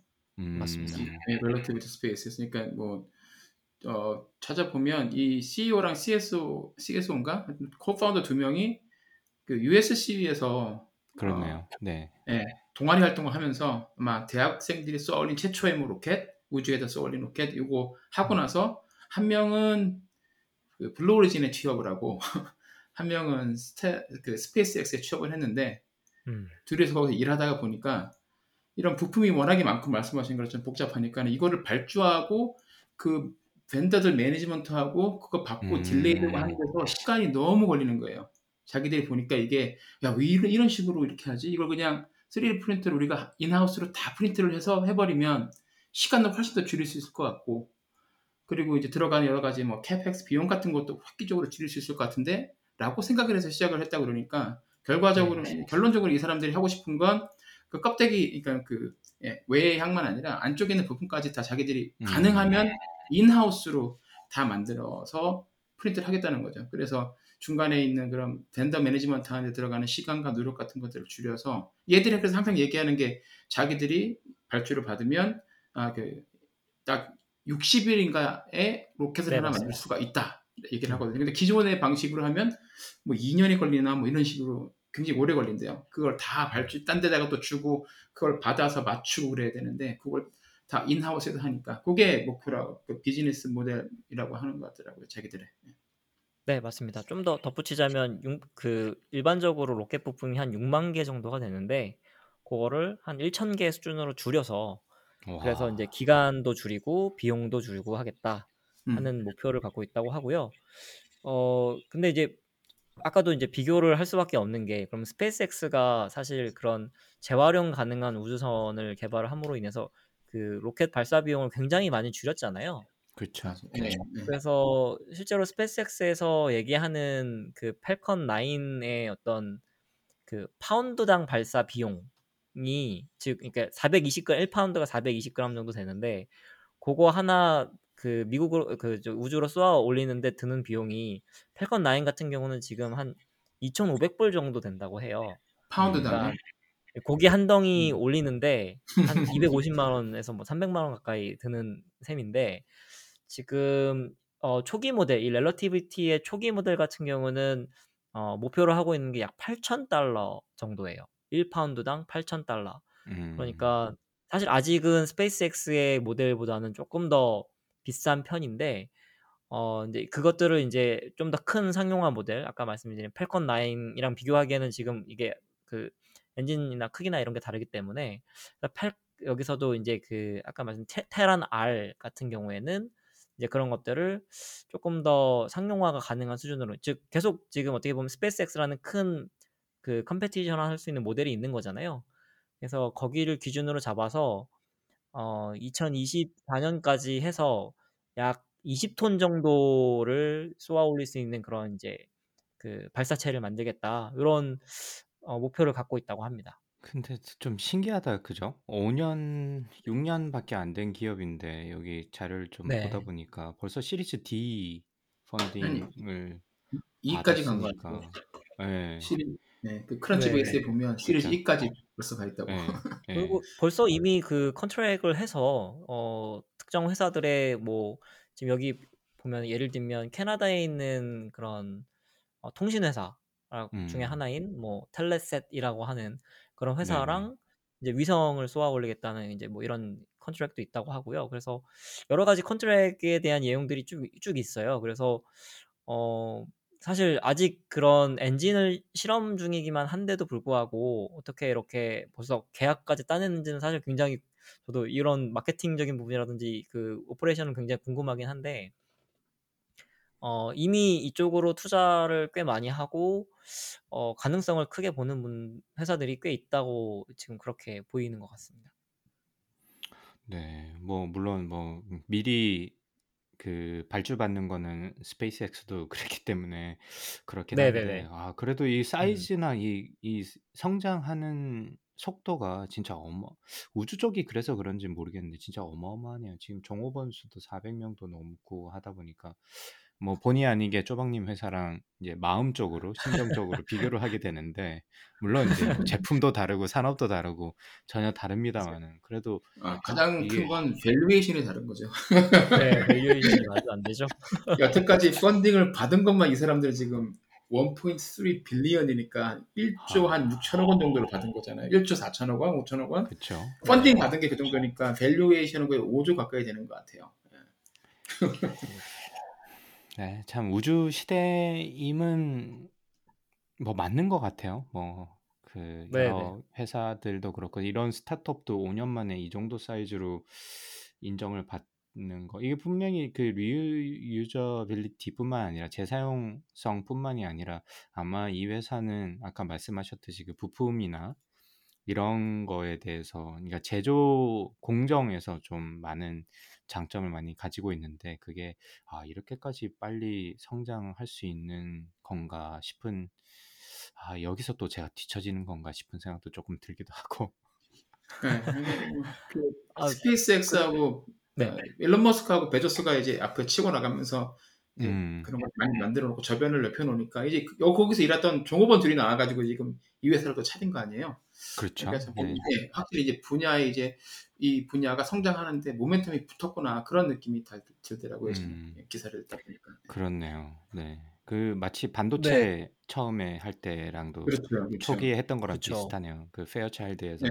맞습니다. 음. 네, relativity spaces. 그러니까 뭐 어, 찾아보면 이 CEO랑 CSO, CSO인가? co-founder 두 명이 그 USC에서 그렇네요. 네. 예, 동아리 활동을 하면서 아마 대학생들이 쏘아올린 최초의 뭐 로켓, 우주에다 쏘아올린 로켓 이거 하고 나서 한 명은 그 Blue Origin에 취업을 하고 한 명은 스테, 그 SpaceX에 취업을 했는데 음. 둘이서 거기서 일하다가 보니까 이런 부품이 워낙에 많고 말씀하신 것처럼 복잡하니까 이거를 발주하고 그 vendor들 management하고 그거 받고 음. delay되고 하는 데서 시간이 너무 걸리는 거예요. 자기들이 보니까 이게 야 왜 이런, 이런 식으로 이렇게 하지? 이걸 그냥 3D 프린터를 우리가 in-house로 다 프린트를 해서 해버리면 시간을 훨씬 더 줄일 수 있을 것 같고 그리고 이제 들어가는 여러 가지 뭐 CapEx 비용 같은 것도 획기적으로 줄일 수 있을 것 같은데 라고 생각을 해서 시작을 했다 그러니까 결과적으로 결론적으로 이 사람들이 하고 싶은 건 그 껍데기 그러니까 그 예, 외형만 아니라 안쪽에 있는 부품까지 다 자기들이 음. 가능하면 in-house로 다 만들어서 프린트를 하겠다는 거죠. 그래서 중간에 있는 그런 vendor management 안에 들어가는 시간과 노력 같은 것들을 줄여서 얘들이 그래서 항상 얘기하는 게 자기들이 발주를 받으면 아 그 딱 60일인가에 로켓을 네, 하나 맞습니다. 만들 수가 있다 얘기를 하거든요. 근데 기존의 방식으로 하면 뭐 2년이 걸리나 뭐 이런 식으로 굉장히 오래 걸린대요. 그걸 다 발주 딴 데다가 또 주고 그걸 받아서 맞추고 그래야 되는데 그걸 다 in-house에서 하니까 그게 목표라고 그 비즈니스 모델이라고 하는 것 같더라고요. 자기들의. 네, 맞습니다. 좀 더 덧붙이자면 육- 그 일반적으로 로켓 부품이 한 6만 개 정도가 되는데 그거를 한 1천 개 수준으로 줄여서 그래서 와. 이제 기간도 줄이고 비용도 줄이고 하겠다 음. 하는 목표를 갖고 있다고 하고요. 어 근데 이제 아까도 이제 비교를 할 수밖에 없는 게 그럼 SpaceX가 사실 그런 재활용 가능한 우주선을 개발함으로 인해서 그 로켓 발사 비용을 굉장히 많이 줄였잖아요. 그렇죠. 네, 네. 네. 그래서 실제로 SpaceX에서 얘기하는 그 Falcon 9의 어떤 그 파운드당 발사 비용이 즉 그러니까 420g 1파운드가 420g 정도 되는데 그거 하나 그 미국으로 그저 우주로 쏘아 올리는데 드는 비용이 Falcon 9 같은 경우는 지금 한 2,500불 정도 된다고 해요. 파운드당에 그러니까 고기 한 덩이 음. 올리는데 한 250만 원에서 뭐 300만 원 가까이 드는 셈인데 지금 어, 초기 모델 이 렐러티비티의 초기 모델 같은 경우는 어, 목표로 하고 있는 게 약 8,000달러 정도예요. 1파운드당 8,000달러. 음. 그러니까 사실 아직은 스페이스X의 모델보다는 조금 더 비싼 편인데 어 이제 그것들을 이제 좀 더 큰 상용화 모델 아까 말씀드린 Falcon 9이랑 비교하기에는 지금 이게 그 엔진이나 크기나 이런 게 다르기 때문에 펠, 여기서도 이제 그 아까 말씀 테, Terran R 같은 경우에는 이제 그런 것들을 조금 더 상용화가 가능한 수준으로 즉 계속 지금 어떻게 보면 SpaceX라는 큰 그 competition 할 수 있는 모델이 있는 거잖아요. 그래서 거기를 기준으로 잡아서 어 2024년까지 해서 약 20톤 정도를 쏘아 올릴 수 있는 그런 이제 그 발사체를 만들겠다 이런 어, 목표를 갖고 있다고 합니다. 근데 좀 신기하다, 그죠? 5 년, 6 년밖에 안 된 기업인데 여기 자료를 좀 네. 보다 보니까 벌써 시리즈 D 펀딩을 E까지 간것 받았으니까. 같고 예, 시리 네, 그 크런치 네. 베이스에 보면 시리즈 그쵸. E까지 벌써 가 있다고. 예, 예. 그리고 벌써 이미 그 컨트랙을 해서 어, 특정 회사들의 뭐 지금 여기 보면 예를 들면 캐나다에 있는 그런 어, 통신 회사 중에 음. 하나인 뭐 텔레셋이라고 하는 그런. 회사랑 이제 위성을 쏘아 올리겠다는 이제 뭐 이런 컨트랙도 있다고 하고요. 그래서 여러 가지 컨트랙에 대한 내용들이 쭉, 쭉 있어요. 그래서 어 사실 아직 그런 엔진을 실험 중이기만 한데도 불구하고 어떻게 이렇게 벌써 계약까지 따냈는지는 사실 굉장히 저도 이런 마케팅적인 부분이라든지 그 operation은 굉장히 궁금하긴 한데 어, 이미 이쪽으로 투자를 꽤 많이 하고 어, 가능성을 크게 보는 분, 회사들이 꽤 있다고 지금 그렇게 보이는 것 같습니다. 네, 뭐 물론 뭐 미리 그 발주받는 거는 SpaceX도 그랬기 때문에 그렇긴 한데 네네네. 아 그래도 이 음. 사이즈나 이, 이 성장하는 속도가 진짜 어마 우주 쪽이 그래서 그런지 모르겠는데 진짜 어마어마하네요. 지금 종업원 수도 400 명도 넘고 하다 보니까 뭐 본의 아니게 쪼박님 회사랑 이제 마음적으로 심정적으로 비교를 하게 되는데 물론 이제 뭐 제품도 다르고 산업도 다르고 전혀 다릅니다만은 그래도 아, 가장 이게 큰 건 valuation이 다른 거죠. 네, valuation이 말도 안 되죠. 여태까지 funding을 받은 것만 이 사람들 지금 1.3 billion이니까 1조 한 6천억 원 정도를 받은 거잖아요. 1조 4천억 원, 5천억 원. 그쵸. 펀딩 받은 게 그 정도니까 valuation은 거의 5조 가까이 되는 것 같아요. 네, 참 우주 시대임은 뭐 맞는 것 같아요. 뭐 그 네네. 여러 회사들도 그렇고 이런 스타트업도 5년 만에 이 정도 사이즈로 인정을 받는 거 이게 분명히 그 reusability뿐만 아니라 재사용성뿐만이 아니라 아마 이 회사는 아까 말씀하셨듯이 그 부품이나 이런 거에 대해서 그러니까 제조 공정에서 좀 많은 장점을 많이 가지고 있는데 그게 아 이렇게까지 빨리 성장할 수 있는 건가 싶은 아 여기서 또 제가 뒤처지는 건가 싶은 생각도 조금 들기도 하고 네, 그 아, 스페이스X하고 네. 어, 일론 머스크하고 베조스가 이제 앞에 치고 나가면서 음. 그런 걸 많이 만들어 놓고 저변을 넓혀 놓으니까 이제 그- 여- 거기서 일했던 종업원 둘이 나와가지고 지금 이 회사를 또 차린 거 아니에요. 그렇죠. 그래서 네. 네, 확실히 이제 분야에 이제 이 분야가 성장하는데 모멘텀이 붙었구나 그런 느낌이 다 들더라고요. 음. 기사를 읽다 보니까. 그렇네요. 네. 그 마치 반도체 네. 처음에 할 때랑도 그렇죠, 그렇죠. 초기에 했던 거랑 그쵸. 비슷하네요. 그 페어차일드에서 네,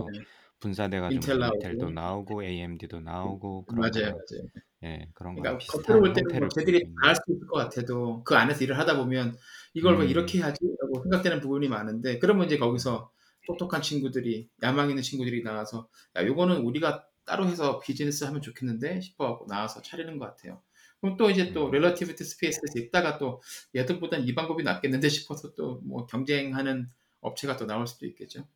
분사돼가지고 인텔. 인텔도 나오고 AMD도 나오고 그런 맞아요, 거랑 맞아요. 예 그런 그러니까 겉으로 볼 때는 뭐 쟤들이 보이고 있는. 다할 수 있을 것 같아도 그 안에서 일을 하다 보면 이걸 왜 음. 이렇게 해야지라고 생각되는 부분이 많은데 그러면 이제 거기서 똑똑한 친구들이 야망 있는 친구들이 나와서 야 요거는 우리가 따로 해서 비즈니스 하면 좋겠는데 싶어갖고 나와서 차리는 것 같아요. 그럼 또 이제 또 음. Relativity Space에서 있다가 또 얘들보단 이 방법이 낫겠는데 싶어서 또 뭐 경쟁하는 업체가 또 나올 수도 있겠죠.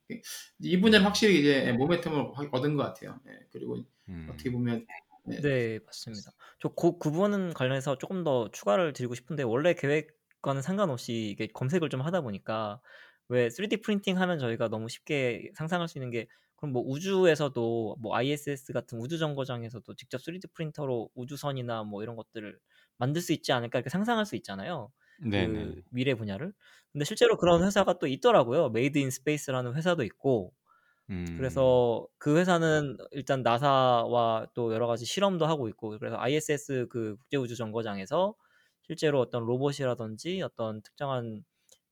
이 분야는 확실히 이제 momentum을 확 얻은 것 같아요. 예, 그리고 음. 어떻게 보면 네. 네, 맞습니다. 저 그 부분 관련해서 조금 더 추가를 드리고 싶은데 원래 계획과는 상관없이 이게 검색을 좀 하다 보니까 왜 3D printing 하면 저희가 너무 쉽게 상상할 수 있는 게 그럼 뭐 우주에서도 뭐 ISS 같은 우주 정거장에서도 직접 3D 프린터로 우주선이나 뭐 이런 것들을 만들 수 있지 않을까 이렇게 상상할 수 있잖아요. 네네. 그 미래 분야를. 근데 실제로 그런 회사가 또 있더라고요. Made In Space라는 회사도 있고 음. 그래서 그 회사는 일단 나사와 또 여러 가지 실험도 하고 있고 그래서 ISS 그 국제 우주 정거장에서 실제로 어떤 로봇이라든지 어떤 특정한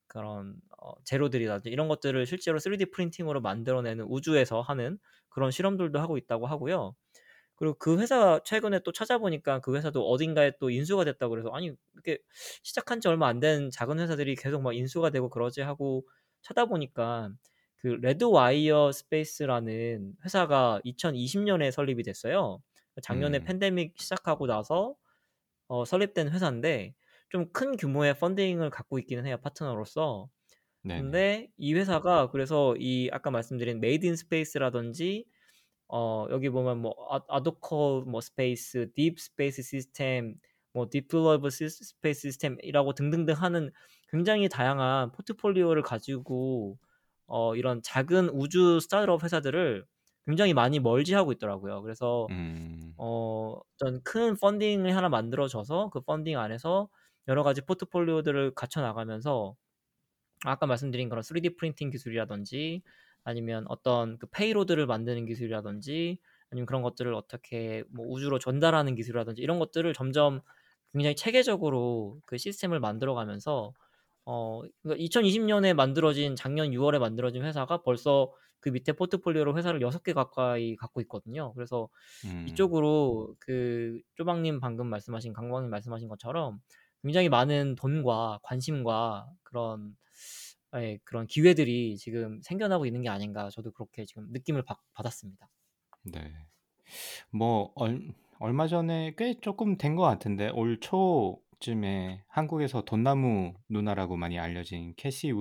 그런 어, 재료들이라든지 이런 것들을 실제로 3D 프린팅으로 만들어내는 우주에서 하는 그런 실험들도 하고 있다고 하고요. 그리고 그 회사 최근에 또 찾아보니까 그 회사도 어딘가에 또 인수가 됐다고 그래서 아니 이렇게 시작한 지 얼마 안 된 작은 회사들이 계속 막 인수가 되고 그러지 하고 찾아보니까 그 Redwire Space라는 회사가 2020년에 설립이 됐어요. 작년에 음. 팬데믹 시작하고 나서 어, 설립된 회사인데 좀 큰 규모의 funding을 갖고 있기는 해요 파트너로서. 네네. 근데 이 회사가 그래서 이 아까 말씀드린 Made In Space라든지 어 여기 보면 뭐 아- Adcole 뭐 Space, Deep Space Systems, 뭐 Deployable Space Systems라고 등등등 하는 굉장히 다양한 포트폴리오를 가지고 어, 이런 작은 우주 스타트업 회사들을 굉장히 많이 merge하고 있더라고요. 그래서 음. 어, 어떤 큰 funding을 하나 만들어져서 그 펀딩 안에서 여러 가지 포트폴리오들을 갖춰 나가면서 아까 말씀드린 그런 3D 프린팅 기술이라든지 아니면 어떤 그 payload를 만드는 기술이라든지 아니면 그런 것들을 어떻게 뭐 우주로 전달하는 기술이라든지 이런 것들을 점점 굉장히 체계적으로 그 시스템을 만들어가면서 어 2020년에 그러니까 만들어진 작년 6월에 만들어진 회사가 벌써 그 밑에 포트폴리오로 회사를 6개 가까이 갖고 있거든요. 그래서 음. 이쪽으로 그 쪼박님 방금 말씀하신 강광님 말씀하신 것처럼 굉장히 많은 돈과 관심과 그런 예, 그런 기회들이 지금 생겨나고 있는 게 아닌가 저도 그렇게 지금 느낌을 받, 받았습니다. 네. 뭐 얼, 얼마 전에 꽤 조금 된 것 같은데 올 초쯤에 한국에서 돈나무 누나라고 많이 알려진 캐시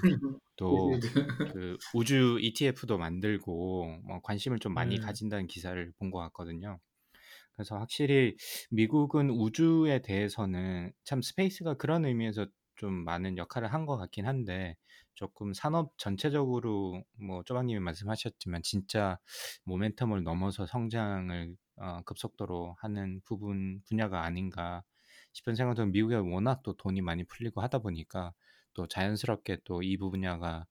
우드도 그 우주 ETF도 만들고 뭐 관심을 좀 많이 음. 가진다는 기사를 본 것 같거든요. 그래서 확실히 미국은 우주에 대해서는 참 스페이스가 그런 의미에서 좀 많은 역할을 한 것 같긴 한데 조금 산업 전체적으로 뭐 쪼박님이 말씀하셨지만 진짜 모멘텀을 넘어서 성장을 어, 급속도로 하는 부분 분야가 아닌가 싶은 생각도 미국에 워낙 또 돈이 많이 풀리고 하다 보니까 또 자연스럽게 또 이 분야가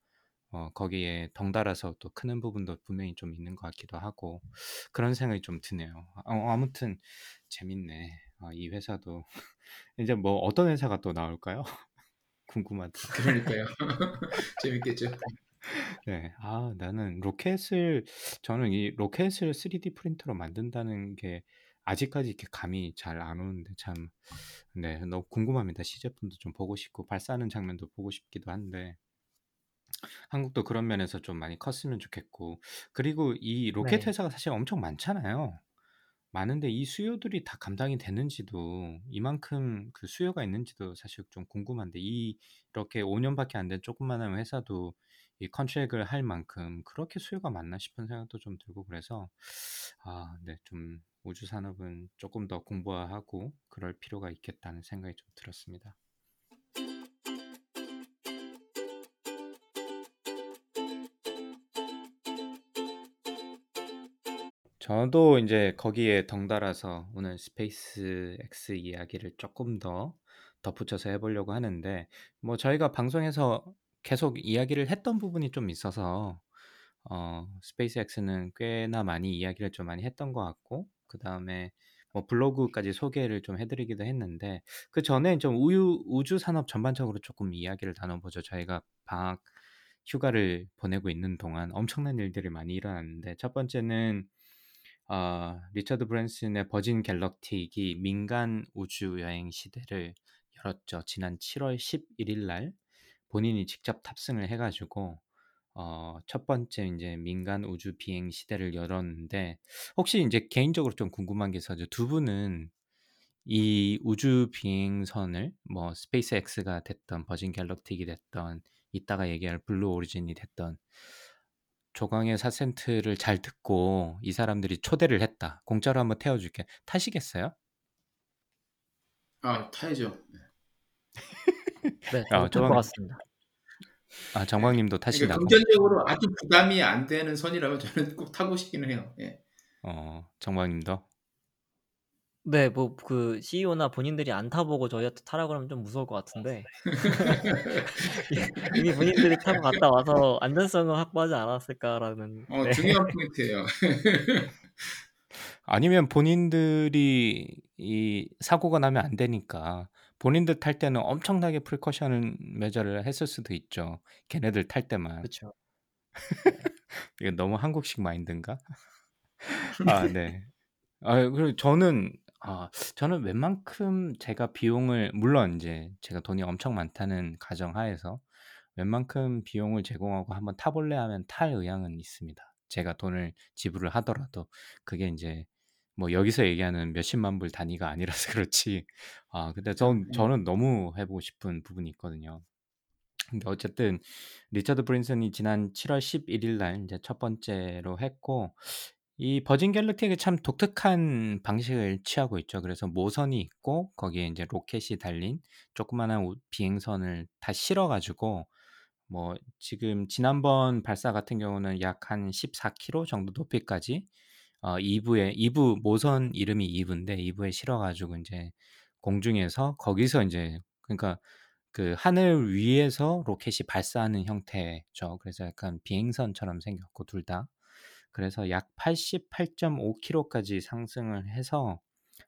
어, 거기에 덩달아서 또 크는 부분도 분명히 좀 있는 것 같기도 하고 그런 생각이 좀 드네요. 어, 아무튼 재밌네. 어, 이 회사도 이제 뭐 어떤 회사가 또 나올까요? 궁금하다. 그러니까요. 재밌겠죠. 네. 아, 나는 로켓을 저는 이 로켓을 3D 프린터로 만든다는 게 아직까지 이렇게 감이 잘 안 오는데 참 네, 너무 궁금합니다. 시제품도 좀 보고 싶고 발사하는 장면도 보고 싶기도 한데 한국도 그런 면에서 좀 많이 컸으면 좋겠고 그리고 이 로켓 네. 회사가 사실 엄청 많잖아요. 많은데 이 수요들이 다 감당이 되는지도 이만큼 그 수요가 있는지도 사실 좀 궁금한데 이 이렇게 5년밖에 안 된 조그만한 회사도 이 contract을 할 만큼 그렇게 수요가 많나 싶은 생각도 좀 들고 그래서 아, 네, 좀 우주 산업은 조금 더 공부하고 그럴 필요가 있겠다는 생각이 좀 들었습니다. 저도 이제 거기에 덩달아서 오늘 스페이스 X 이야기를 조금 더 덧붙여서 해보려고 하는데, 뭐 저희가 방송에서 계속 이야기를 했던 부분이 좀 있어서, 어, 스페이스 X는 꽤나 많이 이야기를 좀 많이 했던 것 같고, 그 다음에 뭐 블로그까지 소개를 좀 해드리기도 했는데, 그 전에 좀 우유, 우주 산업 전반적으로 조금 이야기를 나눠보죠. 저희가 방학 휴가를 보내고 있는 동안 엄청난 일들이 많이 일어났는데, 첫 번째는 어, 리처드 브랜슨의 버진 갤럭틱이 민간 우주 여행 시대를 열었죠. 지난 7월 11일 날 본인이 직접 탑승을 해가지고 어, 첫 번째 이제 민간 우주 비행 시대를 열었는데 혹시 이제 개인적으로 좀 궁금한 게 있어서 두 분은 이 우주 비행선을 뭐 스페이스 X가 됐던 버진 갤럭틱이 됐던 이따가 얘기할 블루 오리진이 됐던 조광의 사센트를 잘 듣고 이 사람들이 초대를 했다. 공짜로 한번 태워줄게. 타시겠어요? 아, 타야죠. 네, 아, 저도 탈것 조광, 같습니다. 아, 정광님도 그러니까 타신다고? 금전적으로 아주 부담이 안 되는 선이라면 저는 꼭 타고 싶기는 해요. 예. 어, 정광님도? 네, 뭐 그 CEO나 본인들이 안 타 보고 저희한테 타라 그러면 좀 무서울 것 같은데 이미 본인들이 타고 갔다 와서 안전성을 확보하지 않았을까라는 어, 네. 중요한 포인트예요. 아니면 본인들이 이 사고가 나면 안 되니까 본인들 탈 때는 엄청나게 precaution measure를 했을 수도 있죠. 걔네들 탈 때만. 그렇죠. 이게 너무 한국식 마인드인가? 아, 네. 아, 그리고 저는 아, 저는 웬만큼 제가 비용을 물론 이제 제가 돈이 엄청 많다는 가정하에서 웬만큼 비용을 제공하고 한번 타 볼래 하면 탈 의향은 있습니다. 제가 돈을 지불을 하더라도 그게 이제 뭐 여기서 얘기하는 몇십만 불 단위가 아니라서 그렇지. 아, 근데 전 네. 저는 너무 해 보고 싶은 부분이 있거든요. 근데 어쨌든 리처드 브랜슨이 지난 7 월 11 일 날 이제 첫 번째로 했고 이 버진 갤럭틱이 참 독특한 방식을 취하고 있죠. 그래서 모선이 있고 거기에 인제 로켓이 달린 조그마한 우 비행선을 다 실어 가지고 뭐 지금 지난번 발사 같은 경우는 약 한 14km 정도 높이까지 어 2부에 2부 모선 이름이 2부인데 2부에 실어 가지고 인제 공중에서 거기서 인제 그러니까 그 하늘 위에서 로켓이 발사하는 형태죠. 그래서 약간 비행선처럼 생겼고 둘 다. 그래서 약 88.5km까지 상승을 해서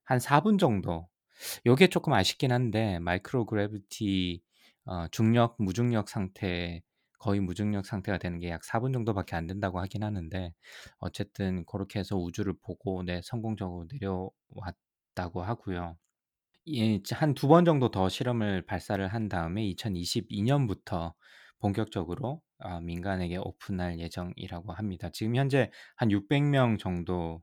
한 4분 정도 요게 조금 아쉽긴 한데 microgravity 어 중력, 무중력 상태 거의 무중력 상태가 되는 게 약 4분 정도밖에 안 된다고 하긴 하는데 어쨌든 고렇게 해서 우주를 보고 네 성공적으로 내려왔다고 하고요. 예 한두 번 정도 더 실험을 발사를 한 다음에 2022 년부터 본격적으로 어 민간에게 오픈할 예정이라고 합니다. 지금 현재 한 600명 정도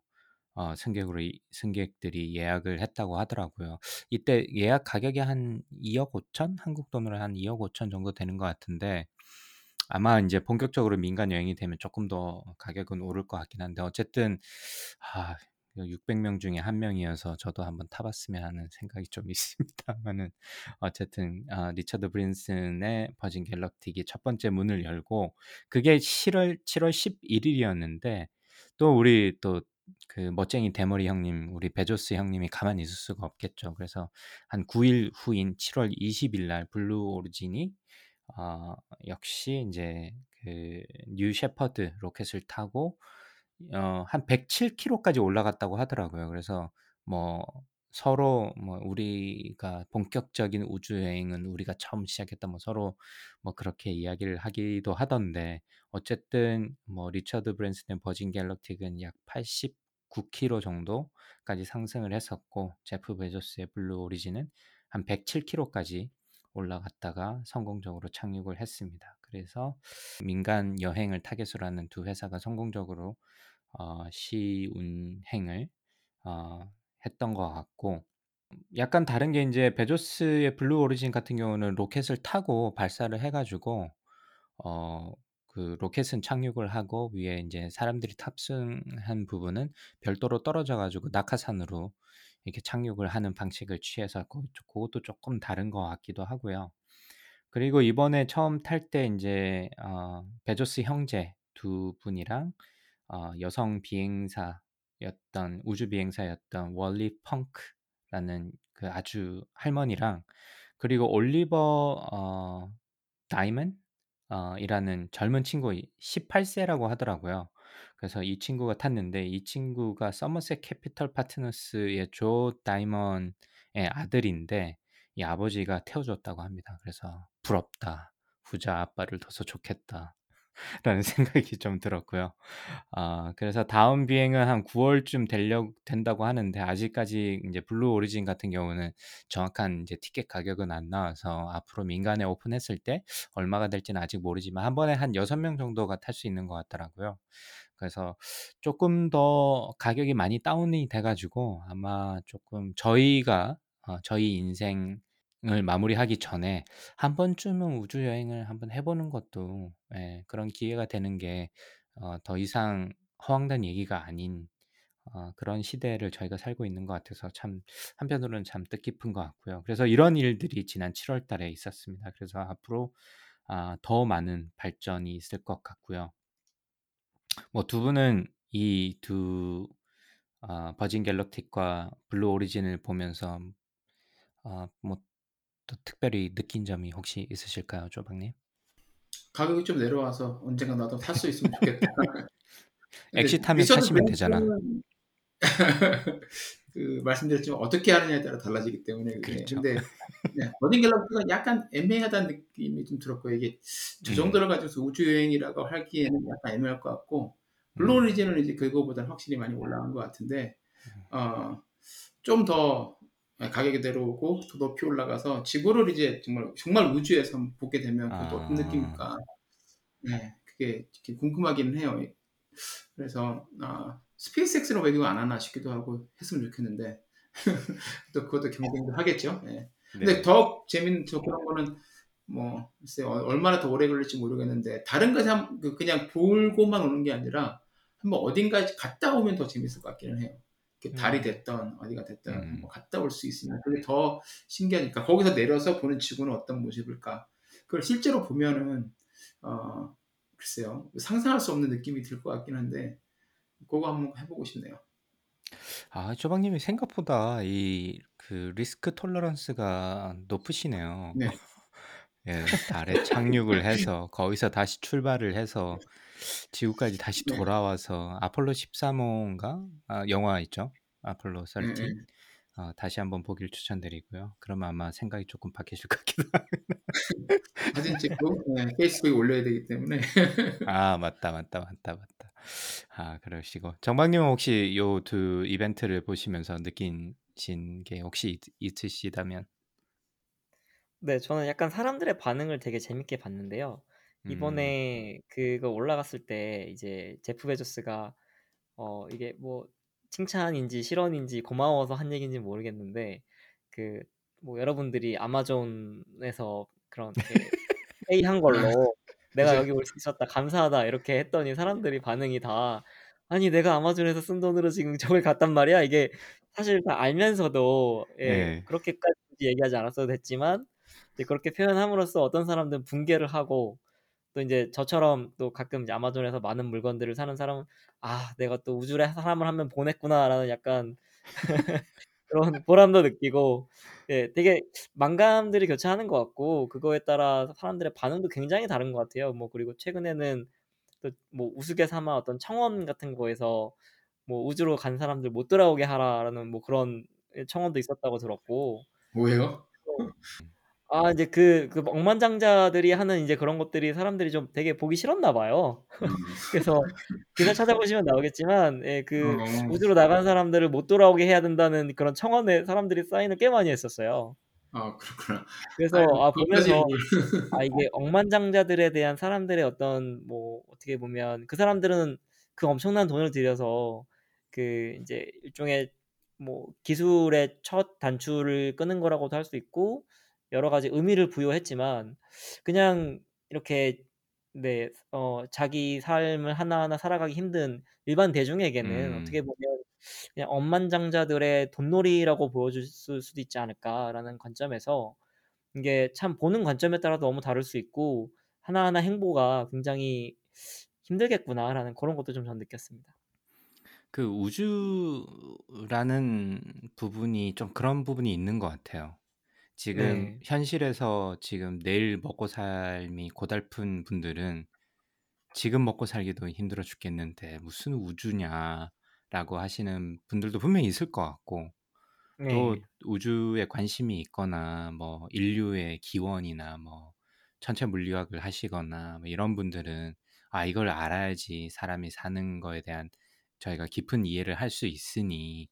어 승객으로 이 승객들이 예약을 했다고 하더라고요. 이때 예약 가격이 한 2억 5천 한국 돈으로 한 2억 5천 정도 되는 것 같은데 아마 인제 본격적으로 민간 여행이 되면 쪼끔 더 가격은 오를 것 같긴 한데 어쨌든 아그 600명 중에 1 명이어서 저도 한번 타 봤으면 하는 생각이 좀 있습니다마는 어쨌든 아 리처드 브랜슨의 버진 갤럭틱이 첫 번째 문을 열고 그게 7월 7월 11 일이었는데 또 우리 또 그 멋쟁이 대머리 형님 우리 베조스 형님이 가만히 있을 수가 없겠죠. 그래서 한 9일 후인 7월 20일 날 블루 오리진이 어 역시 인제 그 뉴 셰퍼드 로켓을 타고 어 한 107km까지 올라갔다고 하더라고요. 그래서 뭐 서로 뭐 "우리가 본격적인 우주 여행은 우리가 처음 시작했다." 뭐 서로 뭐 그렇게 이야기를 하기도 하던데 어쨌든 뭐 리처드 브랜슨의 버진 갤럭틱은 약 89km 정도까지 상승을 했었고 제프 베조스의 블루 오리진은 한 107km까지 올라갔다가 성공적으로 착륙을 했습니다. 그래서 민간 여행을 타겟으로 하는 두 회사가 성공적으로 어 시운행을 어 했던 것 같고 약간 다른 게 인제 베조스의 블루 오리진 같은 경우는 로켓을 타고 발사를 해 가지고 어 그 로켓은 착륙을 하고 위에 인제 사람들이 탑승한 부분은 별도로 떨어져 가지고 낙하산으로 이렇게 착륙을 하는 방식을 취해서 고 고것도 쪼끔 다른 것 같기도 하고요. 그리고 이번에 처음 탈때 인제 어 베조스 형제 두 분이랑 어 여성 비행사였던 우주 비행사였던 월리 펑크라는 그 아주 할머니랑 그리고 올리버 어 다이먼 어 이라는 젊은 친구 18 세라고 하더라고요. 그래서 이 친구가 탔는데 이 친구가 서머셋 캐피털 파트너스의 조 다이먼의 아들인데 이 아버지가 태워 줬다고 합니다. 그래서 '부럽다. 부자 아빠를 둬서 좋겠다.' 라는 생각이 좀 들었고요. 아 그래서 다음 비행은 한 9 월쯤 되려 된다고 하는데 아직까지 인제 블루 오리진 같은 경우는 정확한 인제 티켓 가격은 안 나와서 앞으로 민간에 오픈했을 때 얼마가 될지는 아직 모르지만 한 번에 한 6 명 정도가 탈 수 있는 것 같더라고요. 그래서 쪼끔 더 가격이 많이 다운이 돼 가지고 아마 쪼끔 저희가 어 저희 인생 을 마무리하기 전에 한 번쯤은 우주 여행을 한번 해 보는 것도 예 그런 기회가 되는 게 어 더 이상 허황된 얘기가 아닌 어 그런 시대를 저희가 살고 있는 것 같아서 참 한편으로는 참 뜻깊은 것 같고요. 그래서 이런 일들이 지난 7 월 달에 있었습니다. 그래서 앞으로 아 더 많은 발전이 있을 것 같고요. 뭐두 분은 이두아 버진 갤럭틱과 블루 오리진을 보면서 아 뭐 또 특별히 느낀 점이 혹시 있으실까요, 조방님? 가격이 좀 내려와서 언젠가 나도 탈 수 있으면 좋겠다. exit하면 타시면 되잖아. 그 말씀드렸지만 어떻게 하느냐에 따라 달라지기 때문에. 그렇죠. 근데 네, 버진 갤럭시가 약간 애매하다는 느낌이 좀 들었고요. 이게 저 음. 정도를 가지고서 우주 여행이라고 하기에는 약간 애매할 것 같고 블루 음. 오리진은 이제 그거보다는 확실히 많이 올라간 것 같은데 어, 좀 더 가격이 내려오고 더 높이 올라가서 지구를 이제 정말 정말 우주에서 보게 되면 그것도 아. 어떤 느낌일까? 네, 그게 궁금하기는 해요. 그래서 아, 스페이스X는 왜 이거 안 하나 싶기도 하고 했으면 좋겠는데 또 그것도 경쟁도 하겠죠. 네. 근데 네. 더 재밌는 저 그런 거는 뭐 글쎄 요 얼마나 더 오래 걸릴지 모르겠는데 다른 것이 한- 그 그냥 보고만 오는 게 아니라 한번 어딘가 갔다 오면 더 재밌을 것 같기는 해요. 이렇게 달이 음. 됐던 어디가 됐던 음. 한번 갔다 올 수 있으면 그게 더 신기하니까 거기서 내려서 보는 지구는 어떤 모습일까? 그걸 실제로 보면은 어 글쎄요 상상할 수 없는 느낌이 들 것 같긴 한데 그거 한번 해보고 싶네요. 아, 조방님이 생각보다 이 그 리스크 톨러런스가 높으시네요. 네. 예, 달에 착륙을 해서 거기서 다시 출발을 해서 지구까지 다시 네. 돌아와서 아폴로 13호인가? 아, 영화 있죠? 아폴로 네, 13. 네. 어, 다시 한번 보길 추천드리고요. 그러면 아마 생각이 조금 바뀌실 것 같기도 하고. 사진 찍고 네, 페이스북에 올려야 되기 때문에 아, 맞다, 맞다, 맞다, 맞다. 아, 그러시고. 정박님은 혹시 요 두 이벤트를 보시면서 느낀신 게 혹시 있, 있으시다면? 네, 저는 약간 사람들의 반응을 되게 재밌게 봤는데요. 음, 이번에 그거 올라갔을 때 이제 제프 베조스가 어 이게 뭐 칭찬인지 실언인지 고마워서 한 얘기인지 모르겠는데 그 뭐 여러분들이 아마존에서 그런 이렇게 페이 한 걸로 내가? 여기 올 수 있었다 감사하다 이렇게 했더니 사람들이 반응이 다 아니 내가 아마존에서 쓴 돈으로 지금 저걸 갔단 말이야 이게 사실 다 알면서도 예 네. 그렇게까지 얘기하지 않았어도 됐지만 이제 그렇게 표현함으로써 어떤 사람들은 붕괴를 하고 또 이제 저처럼 또 가끔 이제 아마존에서 많은 물건들을 사는 사람은 아 내가 또 우주에 사람을 한 명 보냈구나라는 약간 그런 보람도 느끼고 예 되게 만감들이 교차하는 것 같고 그거에 따라 사람들의 반응도 굉장히 다른 것 같아요. 뭐 그리고 최근에는 또 뭐 우스갯삼아 어떤 청원 같은 거에서 뭐 우주로 간 사람들 못 돌아오게 하라라는 뭐 그런 예 청원도 있었다고 들었고 뭐예요? 아 이제 그 그 억만장자들이 하는 이제 그런 것들이 사람들이 좀 되게 보기 싫었나 봐요. 음. 그래서 기사 찾아보시면 나오겠지만 예 그 어, 우주로 나간 사람들을 못 돌아오게 해야 된다는 그런 청원에 사람들이 사인을 꽤 많이 했었어요. 아 그렇구나. 그래서 아이고, 아 그것까지 보면서 뭘- 아 이게 억만장자들에 대한 사람들의 어떤 뭐 어떻게 보면 그 사람들은 그 엄청난 돈을 들여서 그 이제 일종의 뭐 기술의 첫 단추를 끄는 거라고도 할 수 있고 여러 가지 의미를 부여했지만 그냥 이렇게 네, 어, 자기 삶을 하나하나 살아가기 힘든 일반 대중에게는 음. 어떻게 보면 그냥 억만장자들의 돈놀이라고 보여줄 수- 수도 있지 않을까라는 관점에서 이게 참 보는 관점에 따라 너무 다를 수 있고 하나하나 행보가 굉장히 힘들겠구나라는 그런 것도 좀 전 느꼈습니다. 그 우주라는 부분이 좀 그런 부분이 있는 것 같아요. 지금 네. 현실에서 지금 내일 먹고 삶이 고달픈 분들은 지금 먹고 살기도 힘들어 죽겠는데 무슨 우주냐라고 하시는 분들도 분명히 있을 것 같고 또 네. 우주에 관심이 있거나 뭐 인류의 기원이나 뭐 천체 물리학을 하시거나 뭐 이런 분들은 아 이걸 알아야지 사람이 사는 거에 대한 저희가 깊은 이해를 할 수 있으니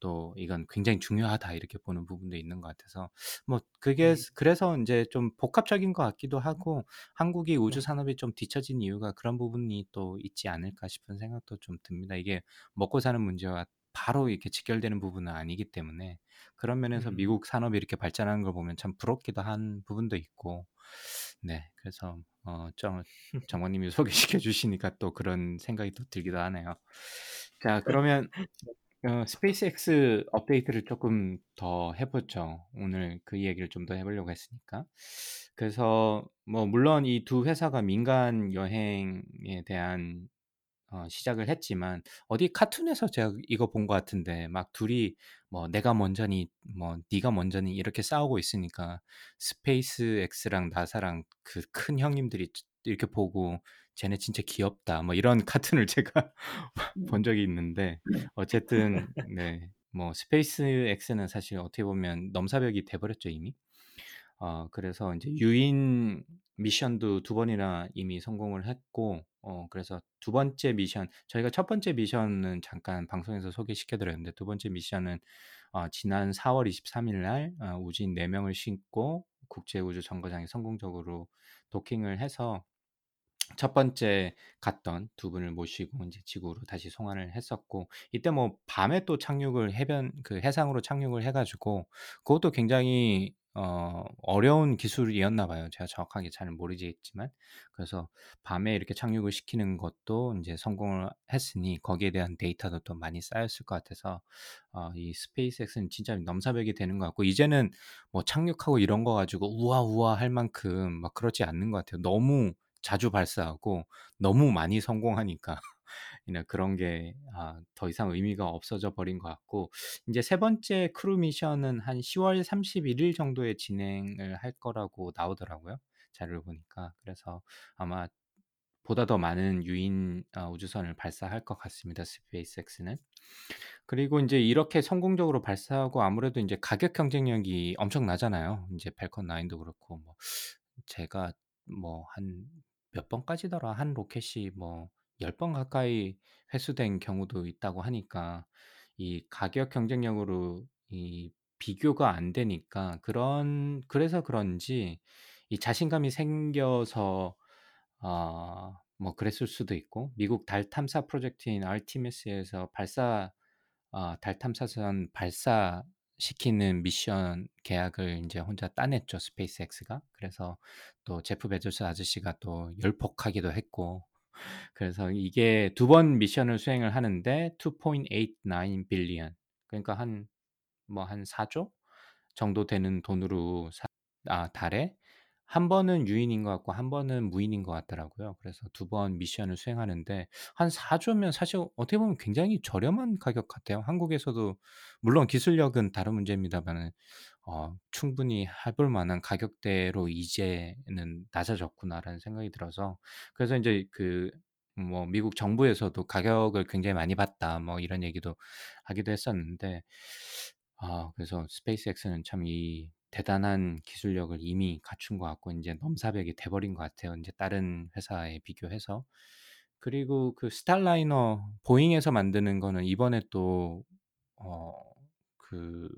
또 이건 굉장히 중요하다 이렇게 보는 부분도 있는 것 같아서 뭐 그게 네. 그래서 이제 좀 복합적인 것 같기도 하고 한국이 우주 네. 산업이 좀 뒤처진 이유가 그런 부분이 또 있지 않을까 싶은 생각도 좀 듭니다. 이게 먹고 사는 문제와 바로 이렇게 직결되는 부분은 아니기 때문에 그런 면에서 음. 미국 산업이 이렇게 발전하는 걸 보면 참 부럽기도 한 부분도 있고 네 그래서 어, 정, 정원님이 소개시켜 주시니까 또 그런 생각이 또 들기도 하네요. 자 그러면 어, 스페이스X 업데이트를 조금 더 해 보죠. 오늘 그 이야기를 좀 더 해 보려고 했으니까. 그래서 뭐 물론 이두 회사가 민간 여행에 대한 어, 시작을 했지만 어디 카툰에서 제가 이거 본 것 같은데 막 둘이 뭐 내가 먼저니 뭐 네가 먼저니 이렇게 싸우고 있으니까 스페이스X랑 나사랑 그 큰 형님들이 이렇게 보고 쟤네 진짜 귀엽다 뭐 이런 카툰을 제가 본 적이 있는데 어쨌든 네. 뭐 스페이스X는 사실 어떻게 보면 넘사벽이 돼 버렸죠, 이미. 어 그래서 인제 유인 미션도 두 번이나 이미 성공을 했고 어 그래서 두 번째 미션 저희가 첫 번째 미션은 잠깐 방송에서 소개시켜 드렸는데 두 번째 미션은 어 지난 4월 23일 날 어 우주인 4 명을 싣고 국제 우주 정거장에 성공적으로 도킹을 해서 첫 번째 갔던 두 분을 모시고 인제 지구로 다시 송환을 했었고 이때 뭐 밤에 또 착륙을 해변 그 해상으로 착륙을 해 가지고 그것도 굉장히 어 어려운 기술이었나 봐요. 제가 정확하게 잘 모르겠지만. 그래서 밤에 이렇게 착륙을 시키는 것도 인제 성공을 했으니 거기에 대한 데이터도 또 많이 쌓였을 것 같아서 어 이 스페이스X는 진짜 넘사벽이 되는 것 같고 이제는 뭐 착륙하고 이런 거 가지고 우아우아할 만큼 막 그렇지 않는 것 같아요. 너무 자주 발사하고 너무 많이 성공하니까. 그런 게아더 이상 의미가 없어져 버린 것 같고 인제 세 번째 크루 미션은 한 10월 31일 정도에 진행을 할 거라고 나오더라고요, 자료를 보니까. 그래서 아마 보다 더 많은 유인 어 우주선을 발사할 것 같습니다, 스페이스X는. 그리고 인제 이렇게 성공적으로 발사하고 아무래도 인제 가격 경쟁력이 엄청 나잖아요. 인제 팰컨 9도 그렇고 뭐 제가 뭐한 몇 번까지더라? 한 로켓이 뭐 10 번 가까이 회수된 경우도 있다고 하니까 이 가격 경쟁력으로 이 비교가 안 되니까 그런 그래서 그런지 이 자신감이 생겨서 아 뭐 그랬을 수도 있고 미국 달 탐사 프로젝트인 아르테미스에서 발사 아 달 탐사선 발사 시키는 미션 계약을 인제 혼자 따냈죠, 스페이스X가. 그래서 또 제프 베조스 아저씨가 또 열폭하기도 했고 그래서 이게 두 번 미션을 수행을 하는데 2.89 billion 그러니까 한 뭐한 4조 정도 되는 돈으로 사 아 달에 한 번은 유인인 것 같고 한 번은 무인인 것 같더라고요. 그래서 두번 미션을 수행하는데 한 4 조면 사실 어떻게 보면 굉장히 저렴한 가격 같아요. 한국에서도 물론 기술력은 다른 문제입니다마는 어 충분히 해 볼 만한 가격대로 이제는 낮아졌구나라는 생각이 들어서 그래서 인제 그 뭐 미국 정부에서도 "가격을 굉장히 많이 봤다." 뭐 이런 얘기도 하기도 했었는데 아 그래서 스페이스X는 참 이 대단한 기술력을 이미 갖춘 것 같고 인제 넘사벽이 돼 버린 것 같아요, 인제 다른 회사에 비교해서. 그리고 그 스타라이너 보잉에서 만드는 거는 이번에 또 어 그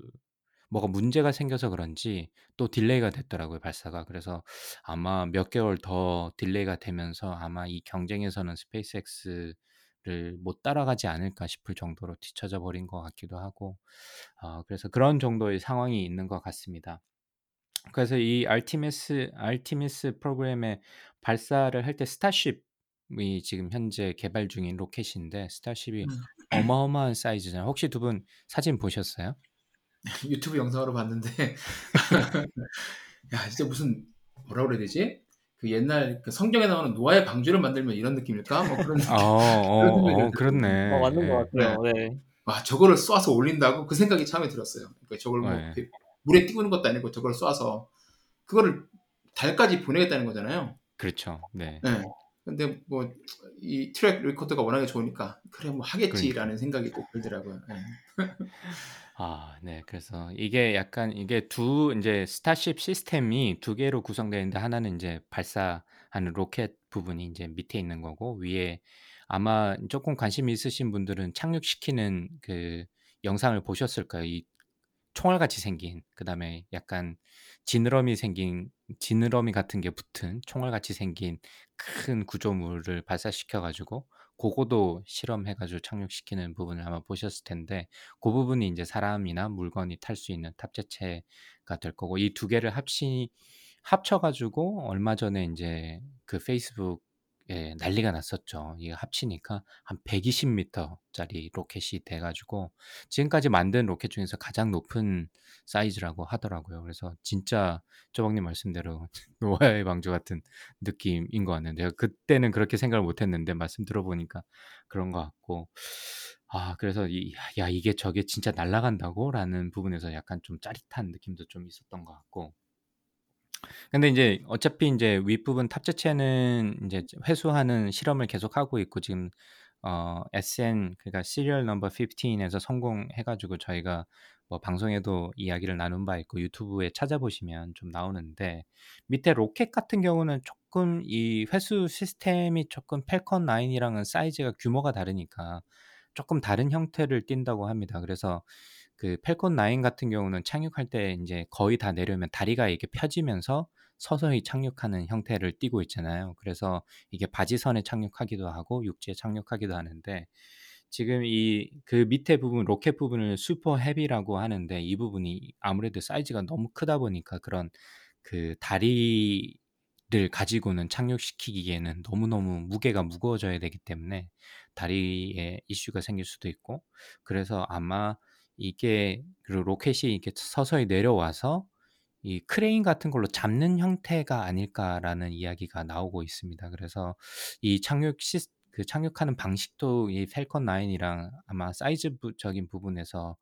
뭐가 문제가 생겨서 그런지 또 delay가 됐더라고요, 발사가. 그래서 아마 몇 개월 더 delay가 되면서 아마 이 경쟁에서는 스페이스X를 못 따라가지 않을까 싶을 정도로 뒤처져 버린 것 같기도 하고 어 그래서 그런 정도의 상황이 있는 것 같습니다. 그래서 이 알티미스 알티미스 프로그램의 발사를 할 때 스타쉽이 지금 현재 개발 중인 로켓인데 스타쉽이 음. 어마어마한 사이즈잖아요. 혹시 두 분 사진 보셨어요? 유튜브 영상으로 봤는데 야 진짜 무슨 뭐라 그래야 되지? 그 옛날 그 성경에 나오는 노아의 방주를 만들면 이런 느낌일까? 뭐 그런 어어 생각이 어 들었거든요. 그렇네. 어 맞는 것 예. 같아요. 네. 와 저거를 쏴서 올린다고 그 생각이 처음에 들었어요. 그러니까 저걸 뭐 예. 배- 물에 띄우는 것도 아니고 저걸 쏴서 그거를 달까지 보내겠다는 거잖아요. 그렇죠. 네. 네. 근데 뭐 이 track record가 워낙에 좋으니까 그래 뭐 그러니까. 하겠지라는 생각이 또 들더라고요. 네. 아 네. 그래서 이게 약간 이게 두 인제 스타쉽 시스템이 두 개로 구성되어 있는데 하나는 인제 발사하는 로켓 부분이 인제 밑에 있는 거고 위에 아마 쪼끔 관심이 있으신 분들은 착륙시키는 그 영상을 보셨을 거예요. 이 총알 같이 생긴 그다음에 약간 지느러미 생긴 지느러미 같은 게 붙은 총알 같이 생긴 큰 구조물을 발사시켜 가지고 고거도 실험해 가지고 착륙시키는 부분을 아마 보셨을 텐데 고 부분이 인제 사람이나 물건이 탈 수 있는 탑재체가 될 거고 이두 개를 합시 합쳐 가지고 얼마 전에 인제 그 페이스북 에 난리가 났었죠. 이게 합치니까 한 120 미터짜리 로켓이 돼 가지고 지금까지 만든 로켓 중에서 가장 높은 사이즈라고 하더라고요. 그래서 진짜 쪼박님 말씀대로 노아의 방주 같은 느낌인 것 같네요. 내가 그때는 그렇게 생각을 못 했는데 말씀 들어보니까 그런 것 같고 아 그래서 이 '야 이게 저게 진짜 날아간다고?'라는 부분에서 약간 좀 짜릿한 느낌도 좀 있었던 것 같고 근데 인제 어차피 인제 윗부분 탑재체는 인제 회수하는 실험을 계속하고 있고 지금 어 SN 그러니까 Serial Number 15에서 성공해 가지고 저희가 뭐 방송에도 이야기를 나눈 바 있고 유튜브에 찾아보시면 좀 나오는데 밑에 로켓 같은 경우는 쪼끔 이 회수 시스템이 쪼끔 펠컨 9이랑은 사이즈가 규모가 다르니까 쪼끔 다른 형태를 띈다고 합니다. 그래서 그 펠컨 9 같은 경우는 착륙할 때 인제 거의 다 내려오면 다리가 이렇게 펴지면서 서서히 착륙하는 형태를 띠고 있잖아요. 그래서 이게 바지선에 착륙하기도 하고 육지에 착륙하기도 하는데 지금 이 그 밑에 부분 로켓 부분을 슈퍼 헤비라고 하는데 이 부분이 아무래도 사이즈가 너무 크다 보니까 그런 그 다리를 가지고는 착륙시키기에는 너무너무 무게가 무거워져야 되기 때문에 다리에 이슈가 생길 수도 있고 그래서 아마 이게 그 로켓이 이렇게 서서히 내려와서 이 크레인 같은 걸로 잡는 형태가 아닐까라는 이야기가 나오고 있습니다. 그래서 이 착륙 시, 그 착륙하는 방식도 이 Falcon 9이랑 아마 사이즈적인 부분에서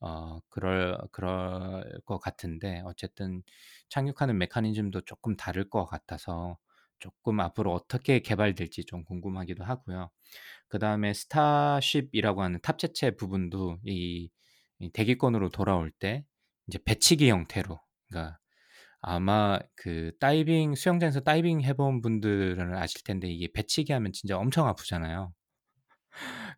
어 그럴 그럴 것 같은데 어쨌든 착륙하는 메커니즘도 조금 다를 것 같아서 조금 앞으로 어떻게 개발될지 좀 궁금하기도 하고요. 그 다음에 Starship이라고 하는 탑재체 부분도 이, 이 대기권으로 돌아올 때 이제 배치기 형태로 그러니까 아마 그 다이빙 수영장에서 다이빙 해본 분들은 아실 텐데 이게 배치기 하면 진짜 엄청 아프잖아요.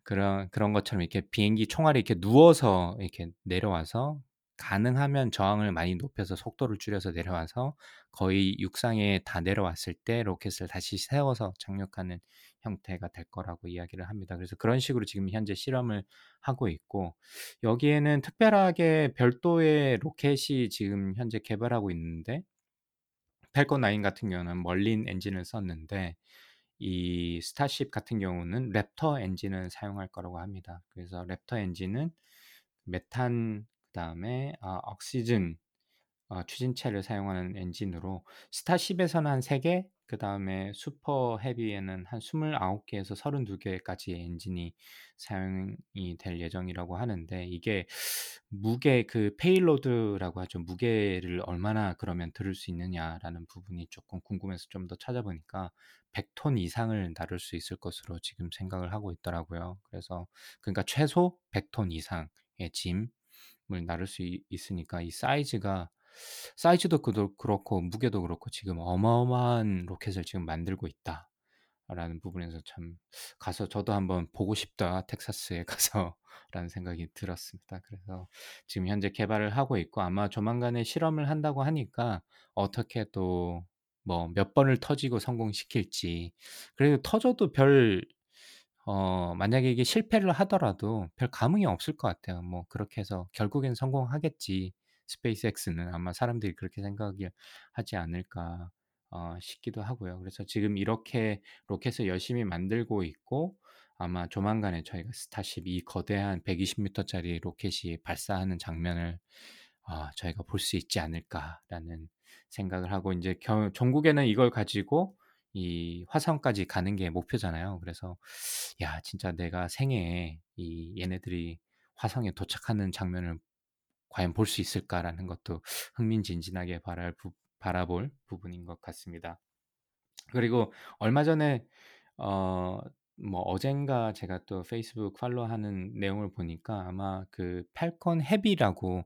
그런 그런 것처럼 이렇게 비행기 총알이 이렇게 누워서 이렇게 내려와서 가능하면 저항을 많이 높여서 속도를 줄여서 내려와서 거의 육상에 다 내려왔을 때 로켓을 다시 세워서 착륙하는 형태가 될 거라고 이야기를 합니다. 그래서 그런 식으로 지금 현재 실험을 하고 있고 여기에는 특별하게 별도의 로켓이 지금 현재 개발하고 있는데 Falcon 9 같은 경우는 Merlin 엔진을 썼는데 이 Starship 같은 경우는 Raptor 엔진을 사용할 거라고 합니다. 그래서 Raptor 엔진은 메탄 그다음에 아, 옥시즌 어, 추진체를 사용하는 엔진으로 Starship에서는 한 3개, 그 다음에 Super Heavy에는 한 29개에서 32개까지 엔진이 사용이 될 예정이라고 하는데 이게 무게 그 payload라고 하죠. 무게를 얼마나 그러면 들을 수 있느냐라는 부분이 조금 궁금해서 좀 더 찾아보니까 100톤 이상을 다룰 수 있을 것으로 지금 생각을 하고 있더라고요. 그래서 그러니까 최소 100톤 이상의 짐을 나를 수 있- 있으니까 이 사이즈가 사이즈도 그렇고 무게도 그렇고 지금 어마어마한 로켓을 지금 만들고 있다. 라는 부분에서 참 가서 저도 한번 보고 싶다. 텍사스에 가서라는 생각이 들었습니다. 그래서 지금 현재 개발을 하고 있고 아마 조만간에 실험을 한다고 하니까 어떻게 또 뭐 몇 번을 터지고 성공시킬지 그래도 터져도 별 어 만약에 이게 실패를 하더라도 별 감흥이 없을 것 같아요. 뭐 그렇게 해서 결국엔 성공하겠지. 스페이스X는 아마 사람들이 그렇게 생각을 하지 않을까 어 싶기도 하고요. 그래서 지금 이렇게 로켓을 열심히 만들고 있고 아마 조만간에 저희가 Starship 이 거대한 120 미터짜리 로켓이 발사하는 장면을 어 저희가 볼 수 있지 않을까라는 생각을 하고 인제 겨 종국에는 이걸 가지고 이 화성까지 가는 게 목표잖아요. 그래서 '야 진짜 내가 생애에 이 얘네들이 화성에 도착하는 장면을 과연 볼 수 있을까?'라는 것도 흥미진진하게 바랄 부 바라볼 부분인 것 같습니다. 그리고 얼마 전에 어 뭐 어젠가 제가 또 페이스북 팔로우하는 내용을 보니까 아마 그 팔콘 헤비라고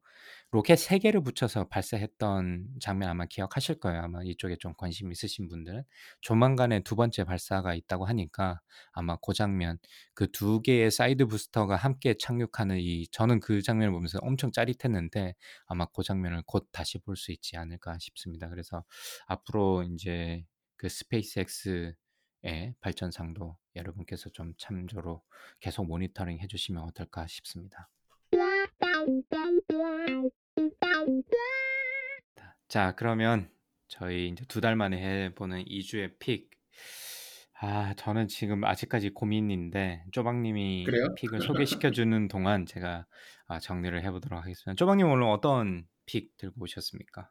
로켓 3 개를 붙여서 발사했던 장면 아마 기억하실 거예요. 아마 이쪽에 좀 관심 있으신 분들은. 조만간에 두 번째 발사가 있다고 하니까 아마 고 장면 그 두 개의 side booster가 함께 착륙하는 이 저는 그 장면을 보면서 엄청 짜릿했는데 아마 고 장면을 곧 다시 볼 수 있지 않을까 싶습니다. 그래서 앞으로 인제 그 SpaceX의 발전상도 여러분께서 좀 참조로 계속 모니터링 해 주시면 어떨까 싶습니다. 자, 그러면 저희 인제 두 달 만에 해 보는 2 주의 pick. 아 저는 지금 아직까지 고민인데 쪼박 님이 그래요? 픽을 소개시켜 주는 동안 제가 아 정리를 해 보도록 하겠습니다. 쪼박 님 오늘 어떤 픽 들고 오셨습니까?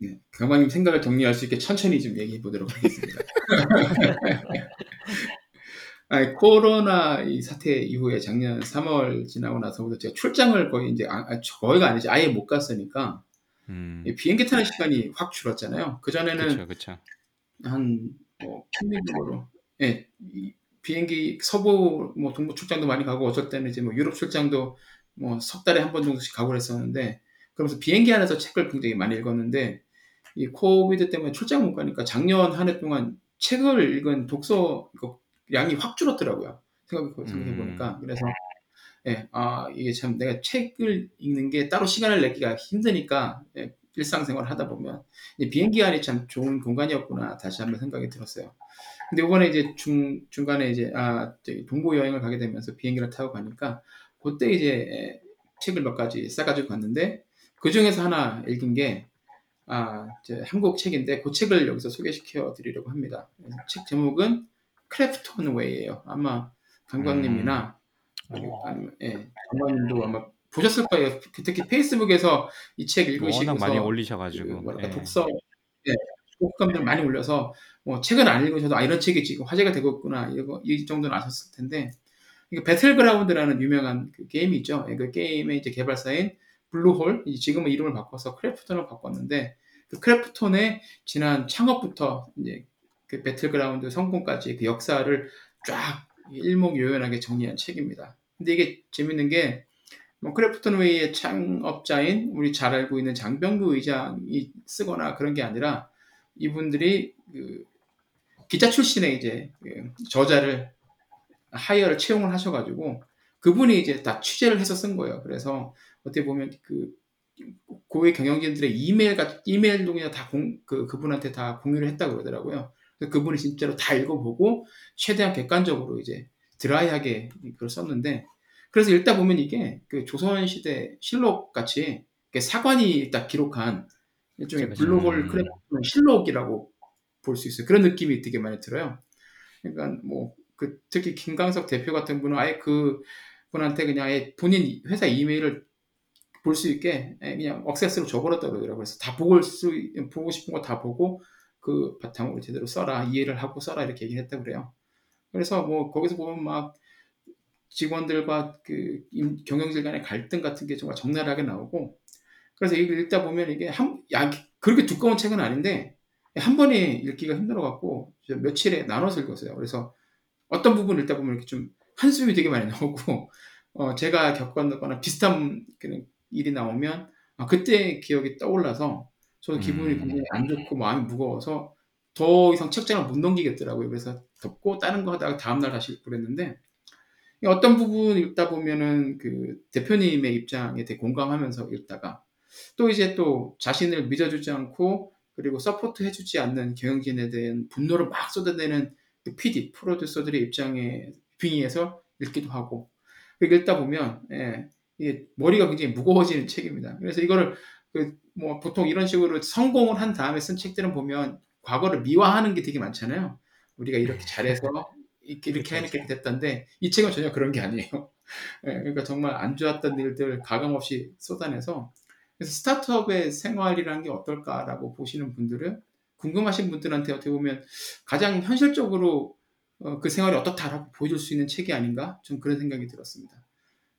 네. 강박님 생각을 정리할 수 있게 천천히 좀 얘기해 보도록 하겠습니다. 아니, 코로나 이 사태 이후에 작년 3월 지나고 나서부터 제가 출장을 거의 이제 아, 아, 거의가 아니지 아예 못 갔으니까 음. 이 비행기 타는 시간이 확 줄었잖아요. 그 전에는. 한뭐 평균적으로 예, 이 비행기 서부 뭐 동부 출장도 많이 가고 어쩔 때는 이제 뭐 유럽 출장도 뭐 석 달에 한 번 정도씩 가고 그랬었는데 그러면서 비행기 안에서 책을 굉장히 많이 읽었는데 이 코비드 때문에 출장 못 가니까 작년 한 해 동안 책을 읽은 독서 이거 양이 확 줄었더라고요. 생각해 보니까 그래서 예, 아 이게 참 내가 책을 읽는 게 따로 시간을 내기가 힘드니까 예, 일상생활 하다 보면 이 비행기 안이 참 좋은 공간이었구나 다시 한번 생각이 들었어요. 근데 이번에 이제 중 중간에 이제 아 동부 여행을 가게 되면서 비행기를 타고 가니까 그때 이제 책을 몇 가지 싸가지고 갔는데 그 중에서 하나 읽은 게 아, 이제 한국 책인데 그 책을 여기서 소개시켜 드리려고 합니다. 책 제목은 크래프톤 웨이예요. 아마 강광님이나 어. 아니면 예, 강광님도 아마 보셨을 거예요. 특히 페이스북에서 이 책 읽으시고서 많이 그 올리셔가지고 뭐랄까 예. 독서 예, 독후감들 많이 올려서 뭐 책은 안 읽으셔도 아 이런 책이 지금 화제가 되고 있구나 이거 이 정도는 아셨을 텐데 이게 배틀그라운드라는 유명한 그 게임이 있죠. 예, 그 게임의 이제 개발사인 블루홀 지금은 이름을 바꿔서 크래프톤을 바꿨는데 그 크래프톤의 지난 창업부터 이제 그 배틀그라운드 성공까지 그 역사를 쫙 일목요연하게 정리한 책입니다. 근데 이게 재밌는 게 뭐 크래프톤 웨이의 창업자인 우리 잘 알고 있는 장병규 의장이 쓰거나 그런 게 아니라 이분들이 그 기자 출신의 이제 그 저자를 hire를 채용을 하셔가지고 그분이 이제 다 취재를 해서 쓴 거예요. 그래서 어떻게 보면 그 고위 경영진들의 이메일 같 이메일 등이나 다 공 그 그분한테 다 공유를 했다고 그러더라고요. 그래서 그분이 진짜로 다 읽어보고 최대한 객관적으로 이제 드라이하게 그걸 썼는데 그래서 읽다 보면 이게 그 조선 시대 실록 같이 사관이 딱 기록한 일종의 그쵸. 블루홀 음. 실록이라고 볼 수 있어요. 그런 느낌이 되게 많이 들어요. 그러니까 뭐 그 특히 김강석 대표 같은 분은 아예 그 분한테 그냥 아예 본인 회사 이메일을 볼 수 있게 그냥 억세스로 줘버렸다 그러더라고요. 그래서 다 보고 수 보고 싶은 거 다 보고 그 바탕으로 제대로 써라 이해를 하고 써라 이렇게 얘기를 했다 그래요. 그래서 뭐 거기서 보면 막 직원들과 그 임- 경영진 간의 갈등 같은 게 정말 적나라하게 나오고 그래서 이걸 읽다 보면 이게 한 야, 그렇게 두꺼운 책은 아닌데 한 번에 읽기가 힘들어 갖고 며칠에 나눠서 읽었어요. 그래서 어떤 부분 읽다 보면 이렇게 좀 한숨이 되게 많이 나오고 어, 제가 겪었거나 비슷한 일이 나오면 아, 그때 기억이 떠올라서 저도 기분이 음. 굉장히 안 좋고 마음이 무거워서 더 이상 책장을 못 넘기겠더라고요. 그래서 덮고 다른 거 하다가 다음날 다시 그랬는데 어떤 부분 읽다 보면은 그 대표님의 입장에 되게 공감하면서 읽다가 또 이제 또 자신을 믿어주지 않고 그리고 support 해주지 않는 경영진에 대한 분노를 막 쏟아내는 그 PD, 프로듀서들의 입장에 빙의해서 읽기도 하고 읽다 보면 예, 이게 머리가 굉장히 무거워지는 책입니다. 그래서 이거를 그 뭐 보통 이런 식으로 성공을 한 다음에 쓴 책들은 보면 과거를 미화하는 게 되게 많잖아요. 우리가 이렇게 잘해서 이렇게, 이렇게 그쵸, 하니까 이렇게 됐던데 이 책은 전혀 그런 게 아니에요. 예, 그러니까 정말 안 좋았던 일들 가감 없이 쏟아내서 그래서 스타트업의 생활이라는 게 어떨까라고 보시는 분들은 궁금하신 분들한테 어떻게 보면 가장 현실적으로 어, 그 생활이 어떻다라고 보여줄 수 있는 책이 아닌가 좀 그런 생각이 들었습니다.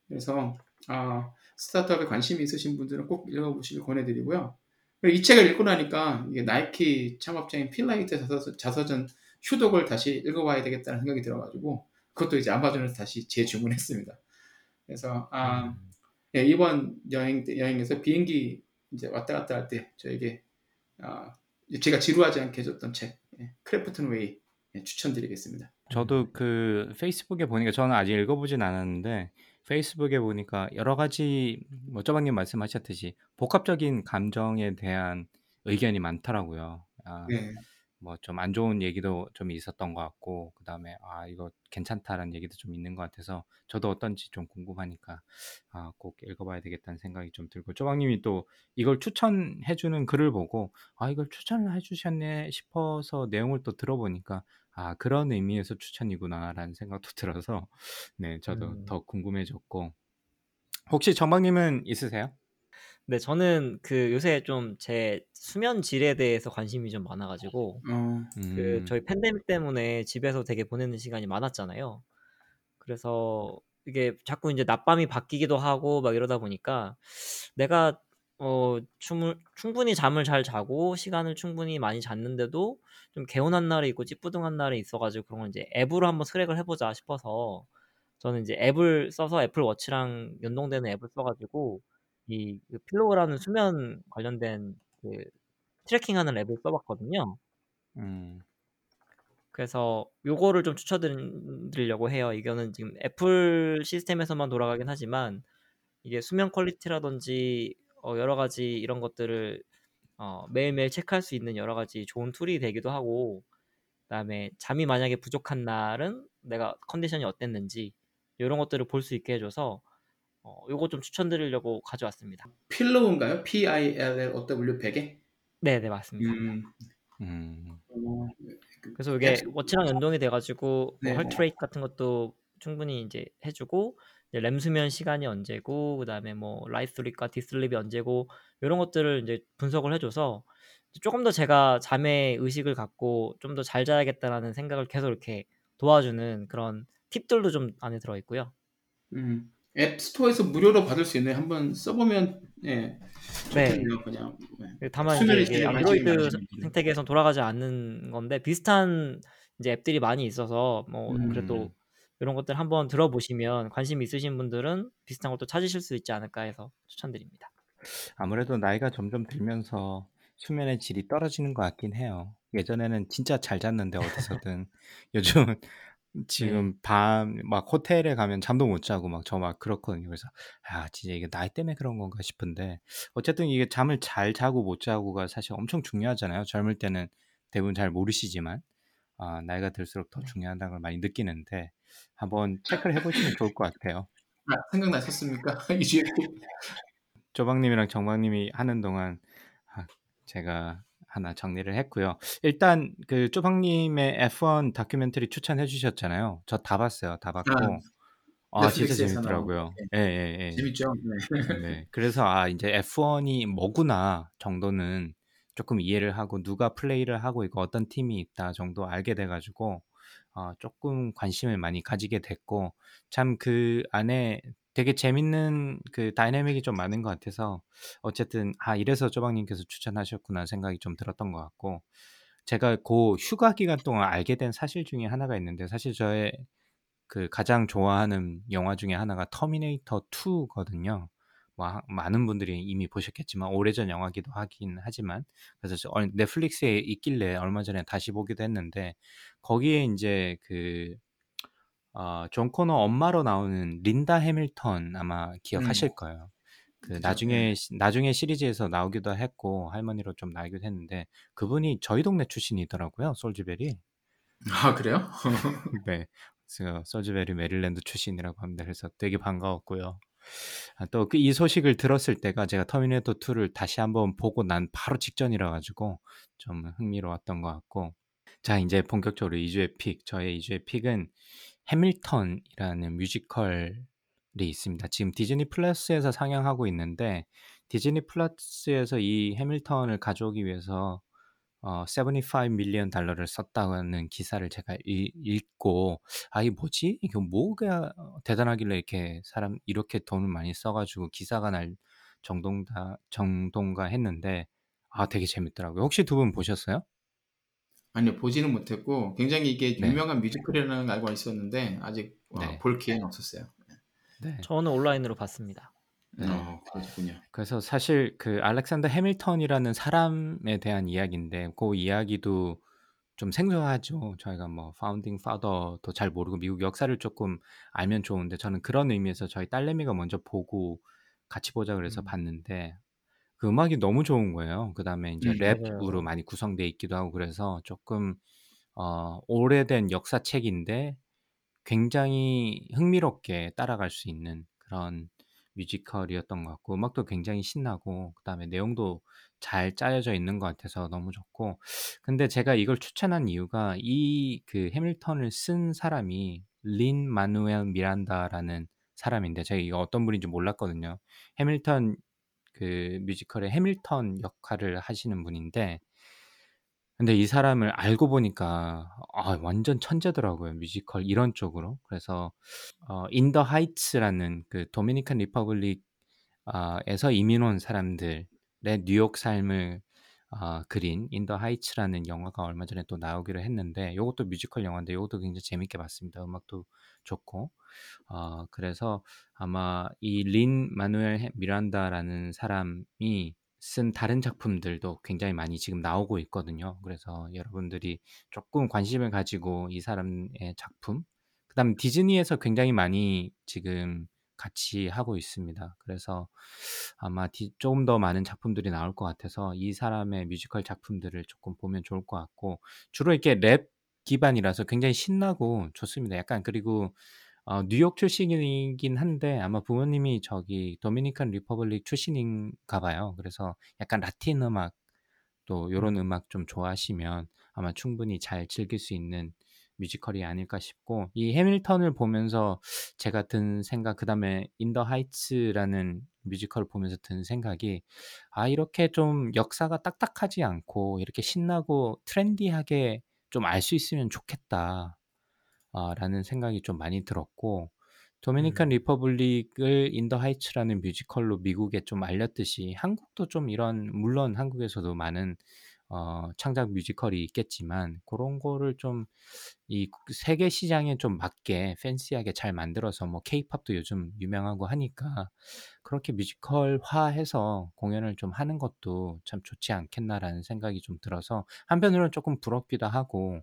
그래서 아, 스타트업에 관심이 있으신 분들은 꼭 읽어보시길 권해드리고요. 이 책을 읽고 나니까 나이키 창업자인 필라이트 자서전, 자서 전 휴독을 다시 읽어봐야 되겠다는 생각이 들어가지고 그것도 이제 아마존에서 다시 재주문했습니다. 그래서 아, 음. 예, 이번 여행 때- 여행에서 비행기 이제 왔다 갔다 할 때 저에게 아, 제가 지루하지 않게 해줬던 책 예, 크래프톤 웨이 예, 추천드리겠습니다. 저도 그 페이스북에 보니까 저는 아직 읽어보진 않았는데 페이스북에 보니까 여러 가지 뭐 쪼박님 말씀하셨듯이 복합적인 감정에 대한 의견이 많더라고요. 아, 네, 뭐 좀 안 좋은 얘기도 좀 있었던 것 같고 그다음에 아 이거 괜찮다라는 얘기도 좀 있는 것 같아서 저도 어떤지 좀 궁금하니까 아, 꼭 읽어봐야 되겠다는 생각이 좀 들고 쪼박님이 또 이걸 추천해주는 글을 보고 아 이걸 추천을 해주셨네 싶어서 내용을 또 들어보니까 아 그런 의미에서 추천이구나라는 생각도 들어서 네 저도 음. 더 궁금해졌고 혹시 정박님은 있으세요? 네, 저는 그 요새 좀 제 수면 질에 대해서 관심이 좀 많아가지고 어, 그 음, 저희 팬데믹 때문에 집에서 되게 보내는 시간이 많았잖아요. 그래서 이게 자꾸 이제 낮밤이 바뀌기도 하고 막 이러다 보니까 내가 어 잠을 충분히 잠을 잘 자고 시간을 충분히 많이 잤는데도 좀 개운한 날이 있고 찌뿌둥한 날이 있어 가지고 그런 걸 이제 앱으로 한번 track을 해 보자 싶어서 저는 이제 앱을 써서 애플 워치랑 연동되는 앱을 써 가지고 이 그 Pillow라는 수면 관련된 그 tracking하는 앱을 써 봤거든요. 음, 그래서 요거를 좀 추천드리려고 해요. 이거는 지금 애플 시스템에서만 돌아가긴 하지만 이게 수면 quality라든지 어, 여러 가지 이런 것들을 어, 매일매일 체크할 수 있는 여러 가지 좋은 tool이 되기도 하고 그다음에 잠이 만약에 부족한 날은 내가 컨디션이 어땠는지 이런 것들을 볼 수 있게 해줘서 어, 요거 좀 추천드리려고 가져왔습니다. Pillow인가요? P I L L O W 베개? 네, 네 맞습니다. 음. 음. 어, 그래서 이게 앱- 워치랑 연동이 돼가지고 네. 뭐 heart rate 같은 것도 충분히 이제 해주고 렘 수면 시간이 언제고 그다음에 뭐 light sleep과 deep sleep이 언제고 이런 것들을 이제 분석을 해줘서 조금 더 제가 잠의 의식을 갖고 좀 더 잘 자야겠다라는 생각을 계속 이렇게 도와주는 그런 팁들도 좀 안에 들어 있고요. 음. 앱 스토어에서 무료로 받을 수 있네. 한번 써보면 예 좋겠네요. 그냥 네. 다만 이제 수면의 이게 안드로이드. 생태계에선 돌아가지 않는 건데 비슷한 이제 앱들이 많이 있어서 뭐 음. 그래도 이런 것들 한번 들어보시면 관심 있으신 분들은 비슷한 것도 찾으실 수 있지 않을까 해서 추천드립니다. 아무래도 나이가 점점 들면서 수면의 질이 떨어지는 것 같긴 해요. 예전에는 진짜 잘 잤는데 어디서든 요즘은 지금 밤막 호텔에 가면 잠도 못 자고 막저막 그렇거든요. 그래서 아 진짜 이게 나이 때문에 그런 건가 싶은데 어쨌든 이게 잠을 잘 자고 못 자고가 사실 엄청 중요하잖아요. 젊을 때는 대부분 잘 모르시지만 아 나이가 들수록 더 네. 중요하다는 걸 많이 느끼는데 한번 체크를 해보시면 좋을 것 같아요. 아, 생각나셨습니까? 이주에 조방님이랑 정방님이 하는 동안 아, 제가 하나 정리를 했고요. 일단 그 조방님의 F1 다큐멘터리 추천해 주셨잖아요. 저 다 봤어요. 다 봤고 아, 진짜 넷플릭스에서 재밌더라고요. 예, 예, 예. 재밌죠. 네. 네. 그래서 아 이제 F1이 뭐구나 정도는 조금 이해를 하고 누가 플레이를 하고 있고 어떤 팀이 있다 정도 알게 돼 가지고 어, 조금 관심을 많이 가지게 됐고 참 그 안에 되게 재밌는 그 다이내믹이 좀 많은 것 같아서 어쨌든 아 이래서 조방님께서 추천하셨구나 생각이 좀 들었던 것 같고 제가 그 휴가 기간 동안 알게 된 사실 중에 하나가 있는데 사실 저의 그 가장 좋아하는 영화 중에 하나가 터미네이터 2거든요. 뭐 하- 많은 분들이 이미 보셨겠지만 오래전 영화기도 하긴 하지만 그래서 넷플릭스에 있길래 얼마 전에 다시 보기도 했는데 거기에 이제 그 어, 존 코너 엄마로 나오는 린다 해밀턴 아마 기억하실 거예요. 그 그죠, 나중에 시- 나중에 시리즈에서 나오기도 했고 할머니로 좀 나오기도 했는데 그분이 저희 동네 출신이더라고요. 솔즈베리. 아 그래요? 네. 솔즈베리 메릴랜드 출신이라고 합니다. 그래서 되게 반가웠고요. 아, 또그이 소식을 들었을 때가 제가 터미네이터 2를 다시 한번 보고 난 바로 직전이라 가지고 좀 흥미로웠던 것 같고 자 이제 본격적으로 이 주의 pick 저의 이 주의 pick은 해밀턴이라는 뮤지컬이 있습니다. 지금 디즈니 플러스에서 상영하고 있는데 디즈니 플러스에서 이 해밀턴을 가져오기 위해서 어, 75 밀리언 달러를 썼다는 기사를 제가 일- 읽고 아 이게 뭐지? 이게 뭐가 대단하길래 이렇게 사람 이렇게 돈을 많이 써 가지고 기사가 날 정동다 정동가 했는데 아 되게 재밌더라고요. 혹시 두 분 보셨어요? 아니요 보지는 못했고 굉장히 이게 네. 유명한 뮤지컬이라는 걸 알고 있었는데 아직 어, 네. 볼 기회는 없었어요. 네. 저는 온라인으로 봤습니다. 네. 어, 그렇군요. 그래서 사실 그 알렉산더 해밀턴이라는 사람에 대한 이야기인데 그 이야기도 좀 생소하죠. 저희가 뭐 파운딩 파더도 잘 모르고 미국 역사를 조금 알면 좋은데 저는 그런 의미에서 저희 딸내미가 먼저 보고 같이 보자 그래서 음. 봤는데 그 음악이 너무 좋은 거예요. 그다음에 이제 음, 랩으로 맞아요. 많이 구성돼 있기도 하고 그래서 조금 어 오래된 역사책인데 굉장히 흥미롭게 따라갈 수 있는 그런 뮤지컬이었던 것 같고 음악도 굉장히 신나고 그다음에 내용도 잘 짜여져 있는 것 같아서 너무 좋고 근데 제가 이걸 추천한 이유가 이 그 해밀턴을 쓴 사람이 린 마누엘 미란다라는 사람인데 제가 이거 어떤 분인지 몰랐거든요. 해밀턴 그 뮤지컬의 해밀턴 역할을 하시는 분인데 근데 이 사람을 알고 보니까 아 완전 천재더라고요. 뮤지컬 이런 쪽으로. 그래서 어 In the Heights라는 그 Dominican Republic 아 에서 이민 온 사람들의 뉴욕 삶을 아 그린 In the Heights라는 영화가 얼마 전에 또 나오기로 했는데 요것도 뮤지컬 영화인데 요것도 굉장히 재밌게 봤습니다. 음악도 좋고. 어 그래서 아마 이 린 마누엘 해 미란다라는 사람이 쓴 다른 작품들도 굉장히 많이 지금 나오고 있거든요. 그래서 여러분들이 조금 관심을 가지고 이 사람의 작품 그다음에 디즈니에서 굉장히 많이 지금 같이 하고 있습니다. 그래서 아마 디 조금 더 많은 작품들이 나올 것 같아서 이 사람의 뮤지컬 작품들을 조금 보면 좋을 것 같고 주로 이렇게 랩 기반이라서 굉장히 신나고 좋습니다. 약간 그리고 어 뉴욕 출신이긴 한데 아마 부모님이 저기 Dominican Republic 출신인가 봐요. 그래서 약간 라틴 음악 또 요런 음. 음악 좀 좋아하시면 아마 충분히 잘 즐길 수 있는 뮤지컬이 아닐까 싶고 이 해밀턴을 보면서 제가 든 생각 그다음에 In the Heights라는 뮤지컬을 보면서 든 생각이 '아 이렇게 좀 역사가 딱딱하지 않고 이렇게 신나고 trendy하게 좀 알 수 있으면 좋겠다.' 아 라는 생각이 좀 많이 들었고 Dominican 음. Republic을 In the Heights라는 뮤지컬로 미국에 좀 알렸듯이 한국도 좀 이런 물론 한국에서도 많은 어 창작 뮤지컬이 있겠지만 고런 거를 좀 이 세계 시장에 좀 맞게 팬시하게 잘 만들어서 뭐 케이팝도 요즘 유명하고 하니까 그렇게 뮤지컬화해서 공연을 좀 하는 것도 참 좋지 않겠나라는 생각이 좀 들어서 한편으로는 조금 부럽기도 하고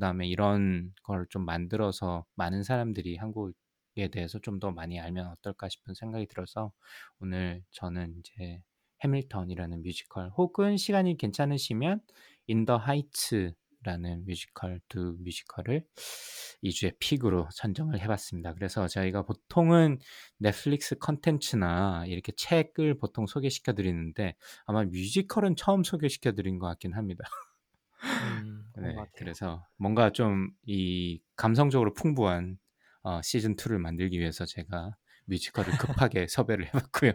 그다음에 이런 걸 좀 만들어서 많은 사람들이 한국에 대해서 좀 더 많이 알면 어떨까 싶은 생각이 들어서 오늘 저는 이제 해밀턴이라는 뮤지컬 혹은 시간이 괜찮으시면 In the Heights라는 뮤지컬 두 뮤지컬을 이 주의 pick으로 선정을 해봤습니다. 그래서 저희가 보통은 넷플릭스 컨텐츠나 이렇게 책을 보통 소개시켜 드리는데 아마 뮤지컬은 처음 소개시켜 드린 것 같긴 합니다. 음. 네. 그래서 뭔가 좀 이 감성적으로 풍부한 어 시즌 2를 만들기 위해서 제가 뮤지컬을 급하게 섭외를 해 봤고요.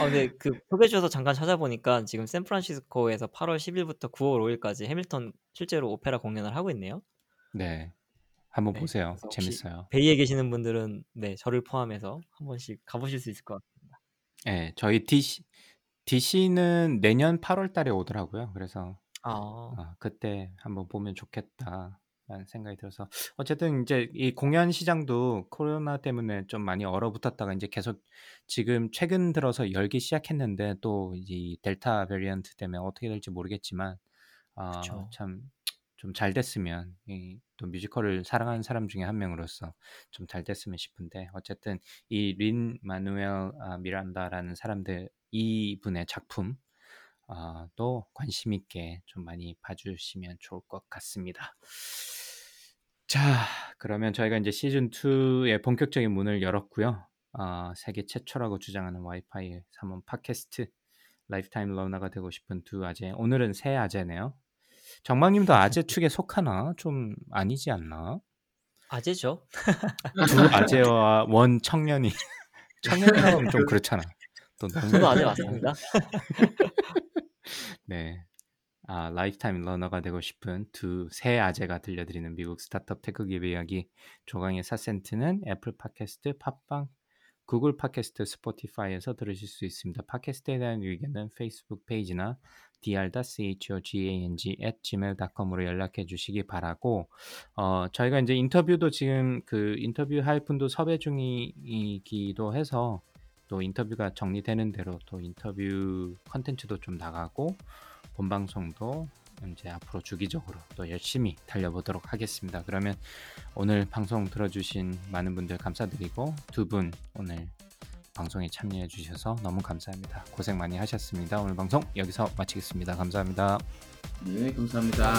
아 근데 그 소개해 주셔서 잠깐 찾아보니까 지금 샌프란시스코에서 8월 10 일부터 9월 5 일까지 해밀턴 실제로 오페라 공연을 하고 있네요. 네. 한번 네. 보세요. 재밌어요. 베이에 계시는 분들은 네 저를 포함해서 한 번씩 가 보실 수 있을 것 같습니다. 예. 저희 DC DC는 내년 8월 달에 오더라고요. 그래서 아. 어 '그때 한번 보면 좋겠다.'라는 생각이 들어서 어쨌든 인제 이 공연 시장도 코로나 때문에 좀 많이 얼어붙었다가 인제 계속 지금 최근 들어서 열기 시작했는데 또 이 Delta variant 때문에 어떻게 될지 모르겠지만 어 그쵸. 참 좀 잘 됐으면 이 또 뮤지컬을 사랑하는 사람 중에 한 명으로서 좀 잘 됐으면 싶은데 어쨌든 이 린 마누엘 아 미란다라는 사람들 이분의 작품 아또 관심 있게 좀 많이 봐 주시면 좋을 것 같습니다. 자 그러면 저희가 인제 시즌 2의 본격적인 문을 열었고요. 아 세계 최초라고 주장하는 와이파이 3원 팟캐스트 lifetime learner가 되고 싶은 두 아재. 오늘은 세 아재네요. 정막 님도 아재 축에 속하나? 좀 아니지 않나? 아재죠. 두 아재와 one 청년이 청년이라고 하면 좀 그렇잖아. 또 저도 아재 맞습니다. 네. 아 lifetime learner가 되고 싶은 두 세 아재가 들려드리는 미국 스타트업 tech 기업 이야기 조강의 4센트는 애플 팟캐스트, 팟빵, 구글 팟캐스트, 스포티파이에서 들으실 수 있습니다. 팟캐스트에 대한 의견은 페이스북 페이지나 dr.chogang@gmail.com으로 연락해 주시기 바라고 어 저희가 인제 인터뷰도 지금 그 인터뷰 할 분도 섭외 중이기도 해서 또 인터뷰가 정리되는 대로 또 인터뷰 콘텐츠도 좀 나가고 본 방송도 인제 앞으로 주기적으로 또 열심히 달려보도록 하겠습니다. 그러면 오늘 방송 들어주신 많은 분들 감사드리고 두 분 오늘 방송에 참여해 주셔서 너무 감사합니다. 고생 많이 하셨습니다. 오늘 방송 여기서 마치겠습니다. 감사합니다. 네, 감사합니다.